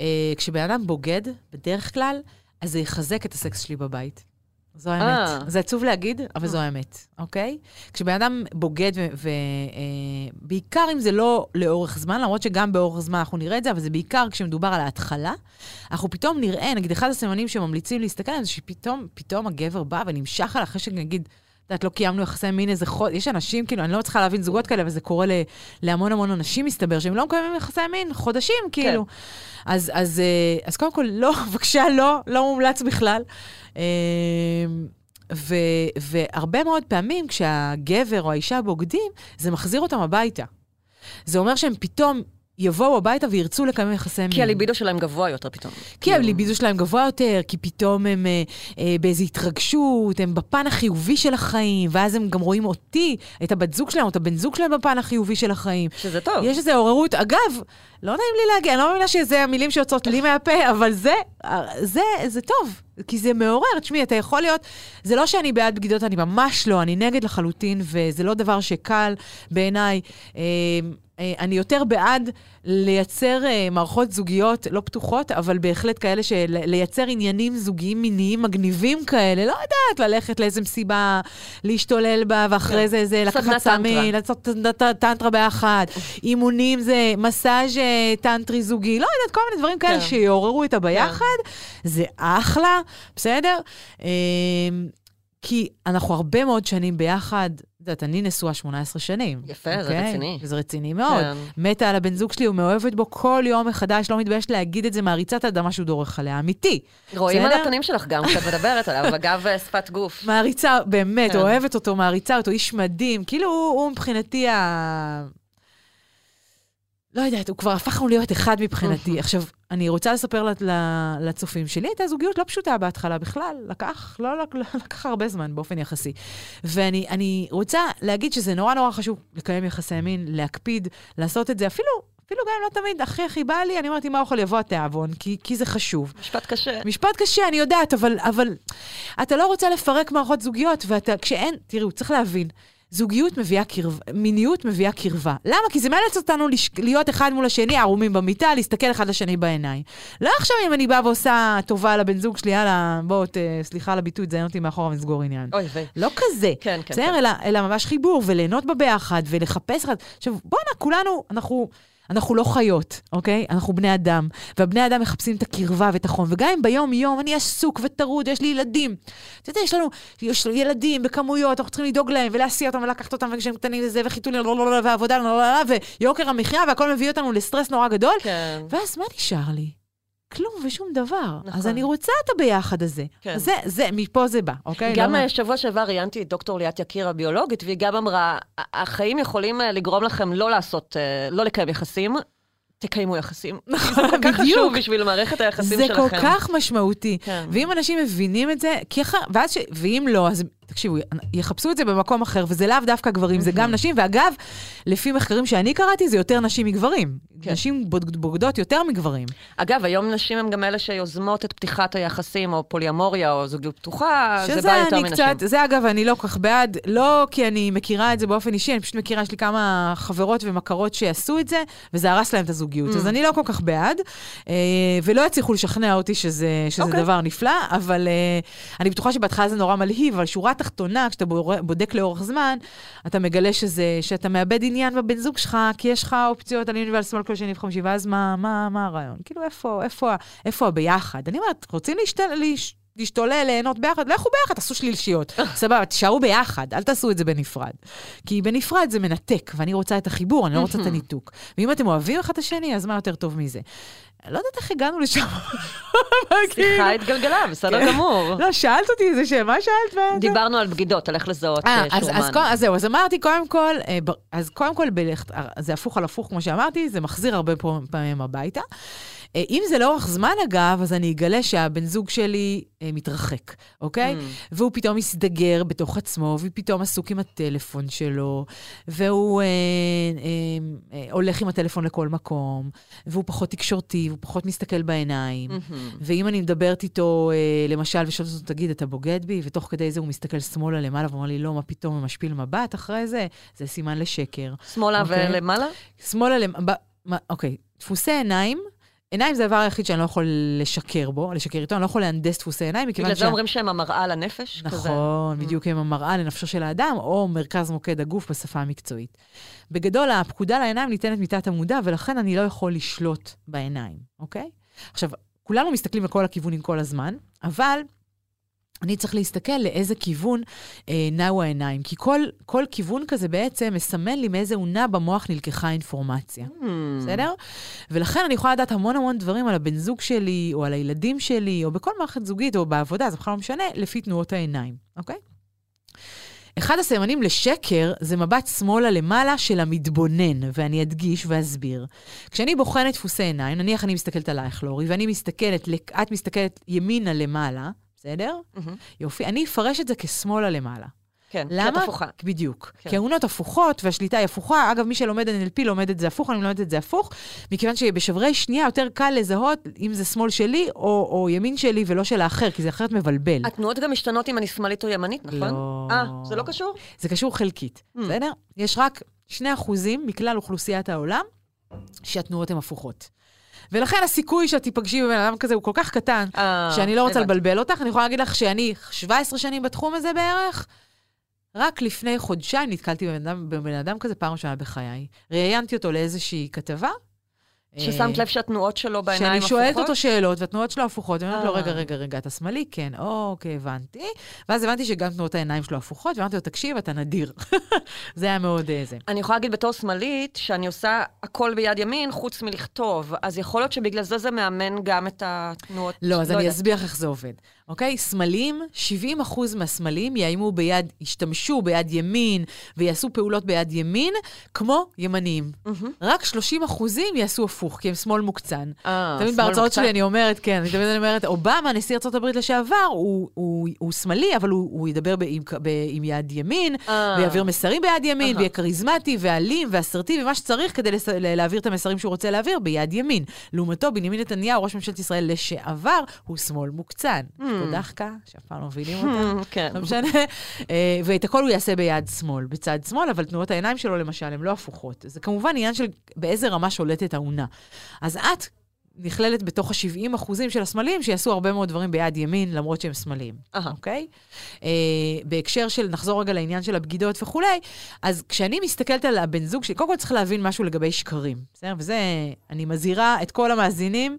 C: אה, כשבן אדם בוגד, בדרך כלל, אז זה יחזק את הסקס שלי בבית. זו
B: אה.
C: האמת. זה עצוב להגיד, אבל זו האמת, אוקיי? כשבן אדם בוגד, ובעיקר אם זה לא לאורך זמן, למרות שגם באורך זמן אנחנו נראה את זה, אבל זה בעיקר כשמדובר על ההתחלה, אנחנו פתאום נראה, נגיד, אחד הסימנים שממליצים להסתכל עליהם, זה שפתאום פתאום הגבר בא ונמשך עליו אחרי שנגיד... את יודעת, לא קיימנו יחסי מין איזה חודש, יש אנשים, כאילו, אני לא מצליחה להבין זוגות כאלה, אבל זה קורה ל- להמון המון אנשים, מסתבר, שהם לא מקיימים יחסי מין חודשים, כאילו. אז, אז, אה, אז קודם כל, לא, [laughs] בבקשה, לא, לא מומלץ בכלל. אה, ו, והרבה מאוד פעמים, כשהגבר או האישה בוגדים, זה מחזיר אותם הביתה. זה אומר שהם פתאום יבואו הביתה וירצו לקיים יחסי מין.
B: כי הליבידו שלהם גבוה יותר פתאום.
C: כי הליבידו שלהם גבוה יותר, כי פתאום הם אה, אה, באיזו התרגשות, הם בפן החיובי של החיים, ואז הם גם רואים אותי, את הבת זוג שלהם, או את הבן זוג שלהם בפן החיובי של החיים.
B: שזה טוב.
C: יש איזו עוררות. אגב, לא נעים לי להגיד, אני לא מאמינה שזה המילים שיוצאות לי מהפה, אבל זה, זה, זה טוב, כי זה מעורר. תשמעי, אתה יכול להיות, זה לא שאני בעד בגידות, אני ממש לא, אני נגד לחלוטין, וזה לא דבר שקל בעיניי. אה, אה, אני יותר בעד לייצר אה, מערכות זוגיות לא פתוחות, אבל בהחלט כאלה של לייצר עניינים זוגיים מיניים מגניבים כאלה, לא יודעת, ללכת לאיזה מסיבה, להשתולל בה, ואחרי
B: כן.
C: זה, זה לקחת סמי. לעשות טנטרה ביחד. אימונים זה מסאז' אה, טנטרי זוגי, לא יודעת, כל מיני דברים כאלה
B: כן.
C: שיעוררו את הביחד. זה אחלה, בסדר? אה, כי אנחנו הרבה מאוד שנים ביחד, יודעת, אני נשואה 18 שנים.
B: יפה, זה
C: אוקיי?
B: רציני.
C: זה רציני מאוד.
B: כן.
C: מתה על הבן זוג שלי, ומאוהבת בו כל יום מחדש, לא מתביישת להגיד את זה, מעריצת האדמה שהוא דורך עליה, אמיתי.
B: רואים על
C: בסדר?
B: הפנים שלך גם כשאת מדברת עליו, [laughs] אגב אה, שפת גוף.
C: מעריצה, באמת,
B: כן.
C: אוהבת אותו, מעריצה אותו, איש מדהים. כאילו, הוא, הוא מבחינתי ה... לא יודעת, הוא כבר הפך לנו להיות אחד מבחינתי. [laughs] עכשיו, אני רוצה לספר לצופים שלי, הייתה זוגיות לא פשוטה בהתחלה בכלל, לקח, לא לק- [laughs] לקח הרבה זמן באופן יחסי. ואני אני רוצה להגיד שזה נורא נורא חשוב לקיים יחסי מין, להקפיד, לעשות את זה אפילו... אפילו גם אם לא תמיד הכי הכי בא לי, אני אומרת, עם האוכל יבוא התיאבון, כי, כי זה חשוב.
B: משפט קשה.
C: משפט קשה, אני יודעת, אבל, אבל אתה לא רוצה לפרק מערכות זוגיות, ואתה, כשאין, תראו, צריך להבין, זוגיות מביאה קרבה, מיניות מביאה קרבה. למה? כי זה מאלץ אותנו לש... להיות אחד מול השני, ערומים במיטה, להסתכל אחד לשני בעיניים. לא עכשיו אם אני באה ועושה טובה לבן זוג שלי, יאללה, בוא, ת... סליחה על הביטוי, תזיין אותי מאחורה ונסגור עניין.
B: אוי ויי.
C: לא כזה.
B: כן, כן,
C: בסדר?
B: כן.
C: אלא, אלא ממש חיבור, וליהנות בה ביחד, ולחפש אחד. עכשיו, בואנה, כולנו, אנחנו... אנחנו לא חיות, אוקיי? אנחנו בני אדם, והבני אדם מחפשים את הקרבה ואת החום, וגם אם ביום-יום אני עסוק וטרוד, יש לי ילדים. אתה יודע, יש לנו, יש ילדים בכמויות, אנחנו צריכים לדאוג להם, ולהסיע אותם, ולקחת אותם, וכשהם קטנים לזה, וחיתולים, ועבודה, ויוקר המחיה, והכל מביא אותנו לסטרס נורא גדול.
B: כן.
C: ואז מה נשאר לי? כלום ושום דבר.
B: נכון.
C: אז אני רוצה את הביחד הזה.
B: כן.
C: זה, זה, מפה זה בא, אוקיי?
B: גם
C: לא-
B: שבוע שעבר ראיינתי את דוקטור ליאת יקיר הביולוגית, והיא גם אמרה, החיים יכולים אה, לגרום לכם לא לעשות, אה, לא לקיים יחסים, תקיימו יחסים. זה כל כך
C: בדיוק.
B: חשוב בשביל מערכת היחסים
C: זה
B: שלכם.
C: כל כך משמעותי.
B: כן.
C: ואם אנשים מבינים את זה, אחר, ואז ש... ואם לא, אז תקשיבו, יחפשו את זה במקום אחר, וזה לאו דווקא גברים, זה גם נשים, ואגב, לפי מחקרים שאני קראתי, זה יותר נשים מגברים.
B: כן.
C: נשים בוג- בוגדות יותר מגברים.
B: אגב, היום נשים הן גם אלה שיוזמות את פתיחת היחסים, או פוליאמוריה, או זוגיות פתוחה, זה בא יותר
C: אני
B: מנשים.
C: קצת, זה אגב, אני לא כל כך בעד, לא כי אני מכירה את זה באופן אישי, אני פשוט מכירה, יש לי כמה חברות ומכרות שעשו את זה, וזה הרס להם את הזוגיות.
B: Mm.
C: אז אני לא כל כך בעד, אה, ולא יצליחו לשכנע אותי שזה, שזה
B: אוקיי.
C: דבר נפלא, אבל אה, אני בטוחה שבהתחלה זה נורא מלהיב, אבל שורה תחתונה, כשאתה בודק לאורך זמן, אתה מגלה שזה, שאתה מאבד עניין בבן זוג שלך, כי יש לך אופציות על ימין ועל שמאל כל שני וחמישי, ואז מה, מה, מה הרעיון? כאילו, איפה, איפה, איפה הביחד? אני אומרת, רוצים להשתל... להש... להשתולל, ליהנות ביחד, לכו ביחד, תעשו שלילשיות. [laughs] סבבה, תישארו ביחד, אל תעשו את זה בנפרד. כי בנפרד זה מנתק, ואני רוצה את החיבור, אני לא רוצה את הניתוק. ואם אתם אוהבים אחד את השני, אז מה יותר טוב מזה? לא יודעת איך הגענו לשם. [laughs]
B: שיחה התגלגלה, בסדר
C: כן.
B: גמור.
C: לא, שאלת אותי איזה שם, מה שאלת?
B: דיברנו על בגידות, על איך לזהות
C: אה,
B: אה, שומן.
C: אז זהו, אז אמרתי, קודם כל, אה, אז קודם כל, זה הפוך על הפוך, כמו שאמרתי, זה מחזיר הרבה פעמים הביתה. אה, אם זה לאורך זמן, אגב, אז אני אגלה שהבן זוג שלי אה, מתרחק, אוקיי?
B: Mm.
C: והוא פתאום מסתגר בתוך עצמו, ופתאום עסוק עם הטלפון שלו, והוא אה, אה, אה, הולך עם הטלפון לכל מקום, והוא פחות תקשורתי, והוא פחות מסתכל בעיניים.
B: מהמם.
C: ואם אני מדברת איתו, אה, למשל, ושואלת אותו, תגיד, אתה בוגד בי? ותוך כדי זה הוא מסתכל שמאלה למעלה ואומר לי, לא, מה פתאום, ומשפיל מבט אחרי זה, זה סימן לשקר.
B: שמאלה
C: אוקיי.
B: ולמעלה?
C: שמאלה למעלה, אוקיי, דפוסי עיניים, עיניים זה הדבר היחיד שאני לא יכול לשקר בו, לשקר איתו, אני לא יכול להנדס דפוסי עיניים, מכיוון
B: בגלל זה אומרים שהם המראה לנפש? כזה?
C: נכון, בדיוק הם המראה לנפשו של האדם, או מרכז מוקד הגוף בשפה המקצועית. בגדול, הפקודה לעיניים ניתנת מתת המודע, ולכן אני לא יכול לשלוט בעיניים, אוקיי? עכשיו, כולנו מסתכלים לכל הכיוונים כל הזמן, אבל אני צריך להסתכל לאיזה כיוון אה, נעו העיניים, כי כל, כל כיוון כזה בעצם מסמן לי מאיזה עונה במוח נלקחה האינפורמציה.
B: Hmm.
C: בסדר? ולכן אני יכולה לדעת המון המון דברים על הבן זוג שלי, או על הילדים שלי, או בכל מערכת זוגית, או בעבודה, זה בכלל לא משנה, לפי תנועות העיניים, אוקיי? אחד הסימנים לשקר זה מבט שמאלה למעלה של המתבונן, ואני אדגיש ואסביר. כשאני בוחנת דפוסי עיניים, נניח אני מסתכלת עלייך, לורי, ואני מסתכלת, את מסתכלת ימינה למעלה, בסדר?
B: מהמם.
C: יופי. אני אפרש את זה כשמאלה למעלה.
B: כן, כי את
C: למה?
B: הפוכה.
C: בדיוק.
B: כן.
C: כי האונות הפוכות והשליטה היא הפוכה. אגב, מי שלומד NLP לומד את זה הפוך, אני לומדת את זה הפוך, מכיוון שבשברי שנייה יותר קל לזהות אם זה שמאל שלי או, או ימין שלי ולא של האחר, כי זה אחרת מבלבל.
B: התנועות גם משתנות אם אני שמאלית או ימנית, נכון?
C: לא.
B: אה, זה לא קשור?
C: זה קשור חלקית,
B: Mm.
C: בסדר? יש רק 2% מכלל אוכלוסיית העולם שהתנועות הן הפוכות. ולכן הסיכוי שאת תיפגשי בבן אדם כזה הוא כל כך קטן,
B: אה,
C: שאני לא רוצה
B: הבנתי.
C: לבלבל אותך. אני יכולה להגיד לך שאני 17 שנים בתחום הזה בערך, רק לפני חודשיים נתקלתי בבן אדם, בבן אדם כזה פעם ראשונה בחיי. ראיינתי אותו לאיזושהי כתבה.
B: ששמת
C: אה,
B: לב שהתנועות שלו בעיניים
C: שאני
B: הפוכות?
C: שואלת אותו שאלות, והתנועות שלו הפוכות, ואני אומרת לו,
B: אה.
C: רגע, רגע, רגע, אתה שמאלי? כן, אוקיי, הבנתי. ואז הבנתי שגם תנועות העיניים שלו הפוכות, ואמרתי לו, תקשיב, אתה נדיר. [laughs] זה היה מאוד אה, זה.
B: אני יכולה להגיד בתור שמאלית, שאני עושה הכל ביד ימין, חוץ מלכתוב. אז יכול להיות שבגלל זה זה מאמן גם את התנועות.
C: לא, אז אני
B: יודעת.
C: אסביר איך זה עובד. אוקיי? סמלים, 70 אחוז מהסמלים יאיימו ביד, ישתמשו ביד ימין ויעשו פעולות ביד ימין, כמו ימניים. רק 30 אחוזים יעשו הפוך, כי הם שמאל מוקצן.
B: אה,
C: תמיד בהרצאות
B: מוקצן.
C: שלי אני אומרת, כן, אני תמיד אני אומרת, אובמה, נשיא ארה"ב לשעבר, הוא, הוא, הוא שמאלי, אבל הוא, הוא ידבר ב, עם, ב, עם יד ימין,
B: אה.
C: ויעביר מסרים ביד ימין,
B: אהה.
C: ויהיה כריזמטי ואלים ואסרטיבי, ומה שצריך כדי לס, ל- להעביר את המסרים שהוא רוצה להעביר ביד ימין. לעומתו, בנימין נתניהו, ראש ממשלת ישראל לשעבר, הוא שמאל מוקצן. יש פה דחקה, שאף פעם לא מבינים אותה.
B: כן.
C: לא משנה. אה, ואת הכל הוא יעשה ביד שמאל, בצד שמאל, אבל תנועות העיניים שלו, למשל, הן לא הפוכות. זה כמובן עניין של באיזה רמה שולטת האונה. אז את נכללת בתוך ה-70 אחוזים של הסמלים שיעשו הרבה מאוד דברים ביד ימין, למרות שהם שמאליים. אוקיי? אה, בהקשר של, נחזור רגע לעניין של הבגידות וכולי, אז כשאני מסתכלת על הבן זוג שלי, קודם כל צריך להבין משהו לגבי שקרים, בסדר? וזה, אני מזהירה את כל המאזינים.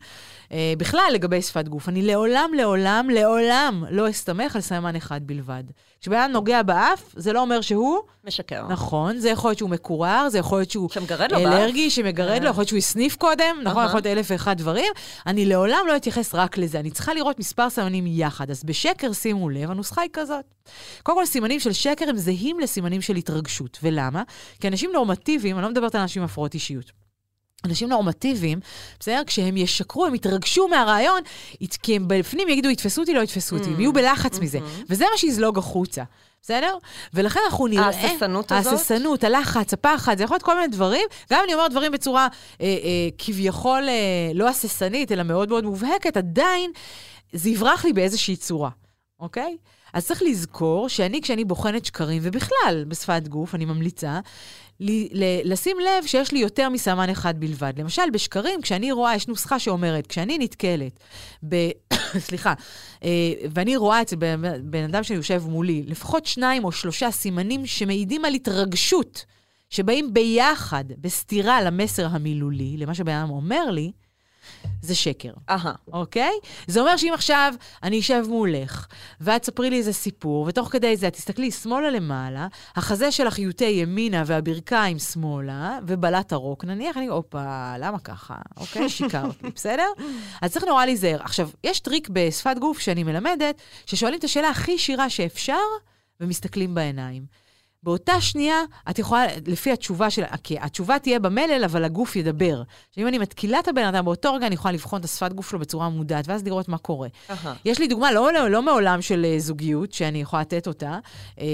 C: אה, בכלל לגבי שפת גוף, אני לעולם, לעולם, לעולם לא אסתמך על סממן אחד בלבד. כשבן אדם נוגע באף, זה לא אומר שהוא,
B: משקר.
C: נכון, זה יכול להיות שהוא מקורר, זה יכול להיות שהוא
B: שמגרד לו.
C: אלרגי, שמגרד לו, יכול להיות שהוא הסניף קודם, נכון. יכול להיות אלף ואחד דברים. אני לעולם לא אתייחס רק לזה, אני צריכה לראות מספר סימנים יחד. אז בשקר, שימו לב, הנוסחה היא כזאת. קודם כל, סימנים של שקר הם זהים לסימנים של התרגשות. ולמה? כי אנשים נורמטיביים, אני לא מדברת על אנשים עם הפרעות אישיות. אנשים נורמטיביים, בסדר? כשהם ישקרו, הם יתרגשו מהרעיון, כי הם בפנים יגידו, יתפסו אותי, לא יתפסו אותי, הם יהיו בלחץ מזה. וזה מה שיזלוג החוצה, בסדר? ולכן אנחנו נראה...
B: ההססנות הזאת?
C: ההססנות, הלחץ, הפחד, זה יכול להיות כל מיני דברים. גם אני אומרת דברים בצורה אה, אה, כביכול אה, לא הססנית, אלא מאוד מאוד מובהקת, עדיין זה יברח לי באיזושהי צורה, אוקיי? אז צריך לזכור שאני, כשאני בוחנת שקרים, ובכלל בשפת גוף, אני ממליצה, ל- לשים לב שיש לי יותר מסמן אחד בלבד. למשל, בשקרים, כשאני רואה, יש נוסחה שאומרת, כשאני נתקלת ב... [laughs] סליחה, אה, ואני רואה אצל בן אדם שיושב מולי, לפחות שניים או שלושה סימנים שמעידים על התרגשות, שבאים ביחד, בסתירה למסר המילולי, למה שבן אדם אומר לי, זה שקר.
B: אהה.
C: אוקיי? זה אומר שאם עכשיו אני אשב מולך, ואת תספרי לי איזה סיפור, ותוך כדי זה את תסתכלי שמאלה למעלה, החזה שלך יוטה ימינה והברכיים שמאלה, ובלט הרוק נניח, אני, הופה, למה ככה? אוקיי? שיקרת לי, בסדר? אז צריך נורא להיזהר. עכשיו, יש טריק בשפת גוף שאני מלמדת, ששואלים את השאלה הכי ישירה שאפשר, ומסתכלים בעיניים. באותה שנייה, את יכולה, לפי התשובה של... כי התשובה תהיה במלל, אבל הגוף ידבר. עכשיו, אם אני מתקילה את הבן אדם, באותו רגע אני יכולה לבחון את השפת גוף שלו בצורה מודעת, ואז לראות מה קורה.
B: אהה.
C: יש לי דוגמה, לא, לא, לא מעולם של אה, זוגיות, שאני יכולה לתת אותה. אה,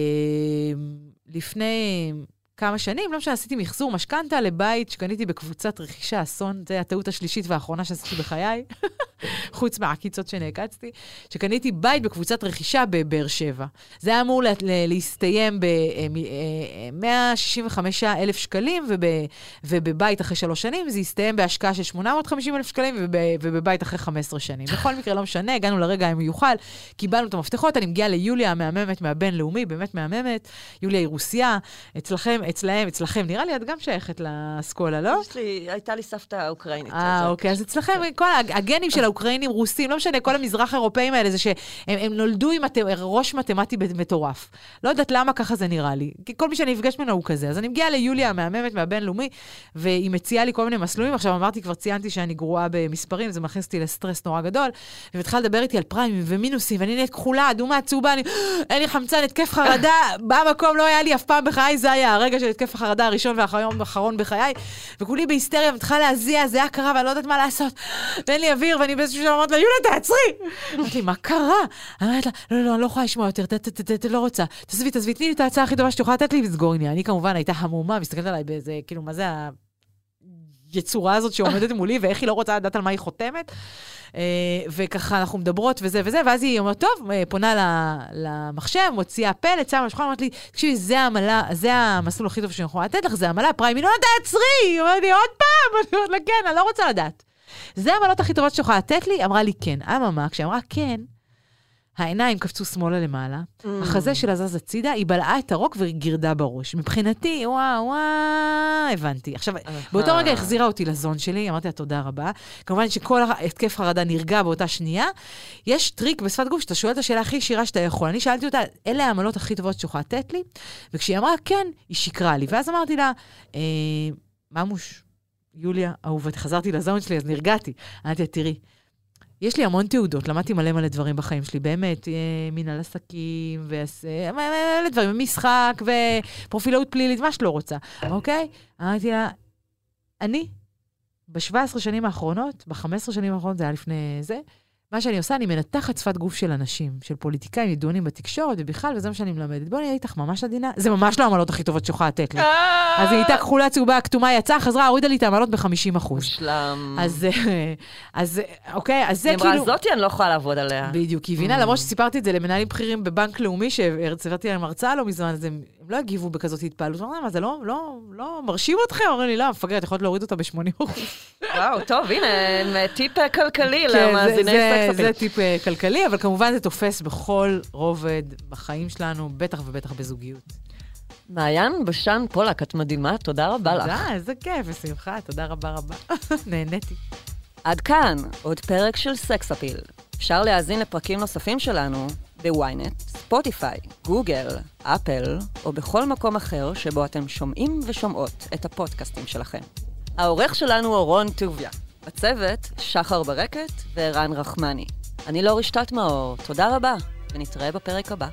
C: לפני כמה שנים, לא משנה, עשיתי מחזור משכנתה לבית שקניתי בקבוצת רכישה אסון, זו הטעות השלישית והאחרונה שעשיתי בחיי, [laughs] חוץ מהעקיצות שנעקצתי, שקניתי בית בקבוצת רכישה בבאר שבע. זה היה אמור לה, לה, להסתיים ב-165 אלף שקלים, וב, ובבית אחרי שלוש שנים זה הסתיים בהשקעה של 850 אלף שקלים, וב, ובבית אחרי 15 שנים. [laughs] בכל מקרה, לא משנה, הגענו לרגע המיוחל, קיבלנו את המפתחות, אני מגיעה ליוליה המהממת מהבינלאומי, באמת מהממת, יוליה היא רוסיה, אצלכם, אצלהם, אצלכם, נראה לי את גם שייכת לאסכולה, לא?
B: יש לי, הייתה לי סבתא אוקראינית.
C: אה, אוקיי, אז אצלכם, כל הג- הגנים של האוקראינים, רוסים, לא משנה, כל המזרח אירופאים האלה, זה שהם הם נולדו עם הת- ראש מתמטי מטורף. לא יודעת למה ככה זה נראה לי. כי כל מי שאני נפגש ממנו הוא כזה. אז אני מגיעה ליוליה המהממת מהבינלאומי, והיא מציעה לי כל מיני מסלולים. עכשיו אמרתי, כבר ציינתי שאני גרועה במספרים, זה מכניס אותי לסטרס נורא גדול. והיא מתחילה לדבר איתי על פריימים ומינוסים, ואני נהיית כחולה, אדומה, צהובה, אני, [gasps] אין לי חמצן, התקף חרדה, [coughs] במקום לא היה לי אף פעם בחיי, זה היה הרגע של התקף החרדה הראשון והאחרון האחרון בחיי, וכולי בהיסטריה, מתחילה להזיע, זה היה קרה, ואני לא יודעת מה לעשות, [gasps] ואין לי אוויר, ואני באיזשהו שלב אומרת לה, יוליה, תעצרי! אמרתי מה קרה? אומרת לה, לא, לא, לא, אני לא יכולה לשמוע יותר, לא רוצה. תעזבי, תעזבי, תני לי את ההצעה הכי טובה שאת יכולה לתת לי ותסגור עניין. אני כמובן הייתה המומה, מסתכלת עליי באיזה, כאילו, מה זה היצורה הזאת שעומדת מולי, ואיך היא לא רוצה לדעת על מה היא חותמת. אה, וככה אנחנו מדברות וזה וזה, ואז היא אומרת, טוב, אה, פונה למחשב, מוציאה פלט, שמה בשולחן, אומרת לי, תקשיבי, זה העמלה, זה המסלול הכי טוב שאני יכולה לתת לך, זה עמלה פריים. היא לא תעצרי! היא אומרת לי, עוד פעם! [laughs] אני אומרת לה, כן, אני לא רוצה לדעת. זה העמלות הכי טובות שאת יכולה לתת לי? אמרה לי, כן. אממה, כשאמרה כן, העיניים קפצו שמאלה למעלה,
B: Mm.
C: החזה שלה זז הצידה, היא בלעה את הרוק וגירדה בראש. מבחינתי, וואו, וואו, הבנתי. עכשיו, באותו רגע החזירה אותי ל zone שלי, אמרתי לה תודה רבה. כמובן שכל התקף חרדה נרגע באותה שנייה. יש טריק בשפת גוף שאתה שואל את השאלה הכי ישירה שאתה יכול. אני שאלתי אותה, אלה העמלות הכי טובות שאת יכולה לתת לי? וכשהיא אמרה כן, היא שקרה לי. ואז אמרתי לה, אה, ממוש, יוליה, אהובתי, חזרתי לזון שלי, אז נרגעתי. אמרתי לה, תראי, יש לי המון תעודות, למדתי מלא מלא דברים בחיים שלי, באמת, אה, מנהל עסקים, ומלא דברים, משחק, ופרופילאות פלילית, מה שאת לא רוצה, אוקיי? אמרתי לה, אני, ב-17 שנים האחרונות, ב-15 שנים האחרונות, זה היה לפני זה, מה שאני עושה, אני מנתחת שפת גוף של אנשים, של פוליטיקאים, ידוענים בתקשורת ובכלל, וזה מה שאני מלמדת. בואי נהיה איתך ממש עדינה. זה ממש לא העמלות הכי טובות שיכולה לתת לי. אז היא הייתה כחולה, צהובה, כתומה, יצאה, חזרה, הורידה לי את העמלות ב-50 אחוז.
B: מושלם.
C: אז, אה, אה, אוקיי, אז זה
B: היא
C: כאילו...
B: אמרה, זאתי אני לא יכולה לעבוד עליה.
C: בדיוק, היא הבינה,
B: Mm.
C: למרות שסיפרתי את זה למנהלים בכירים בבנק לאומי, שהרצברתי להם הרצאה לא מזמן, אז הם, הם לא הגיבו בכזאת התפעלות. אמרו, מה, זה לא, לא, לא מרשים אתכם? אומרים לי, לא, מפגרת, יכולת להוריד אותה ב-80 אחוז.
B: וואו, טוב, הנה, אה, טיפ אה, כלכלי
C: כן,
B: למאזיני
C: זה-
B: סקס
C: זה. טיפ אה, כלכלי, אבל כמובן זה תופס בכל רובד בחיים שלנו, בטח ובטח בזוגיות.
B: מעיין בשן פולק, את מדהימה, תודה רבה לך.
C: תודה, איזה כיף, בשמחה, תודה רבה רבה. [laughs] נהניתי.
B: עד כאן, עוד פרק של סקס אפיל. אפשר להאזין לפרקים נוספים שלנו בוויינט, ספוטיפיי, גוגל, אפל, או בכל מקום אחר שבו אתם שומעים ושומעות את הפודקאסטים שלכם. העורך שלנו הוא רון טוביה. בצוות, שחר ברקת וערן רחמני. אני לא רשתת מאור, תודה רבה, ונתראה בפרק הבא.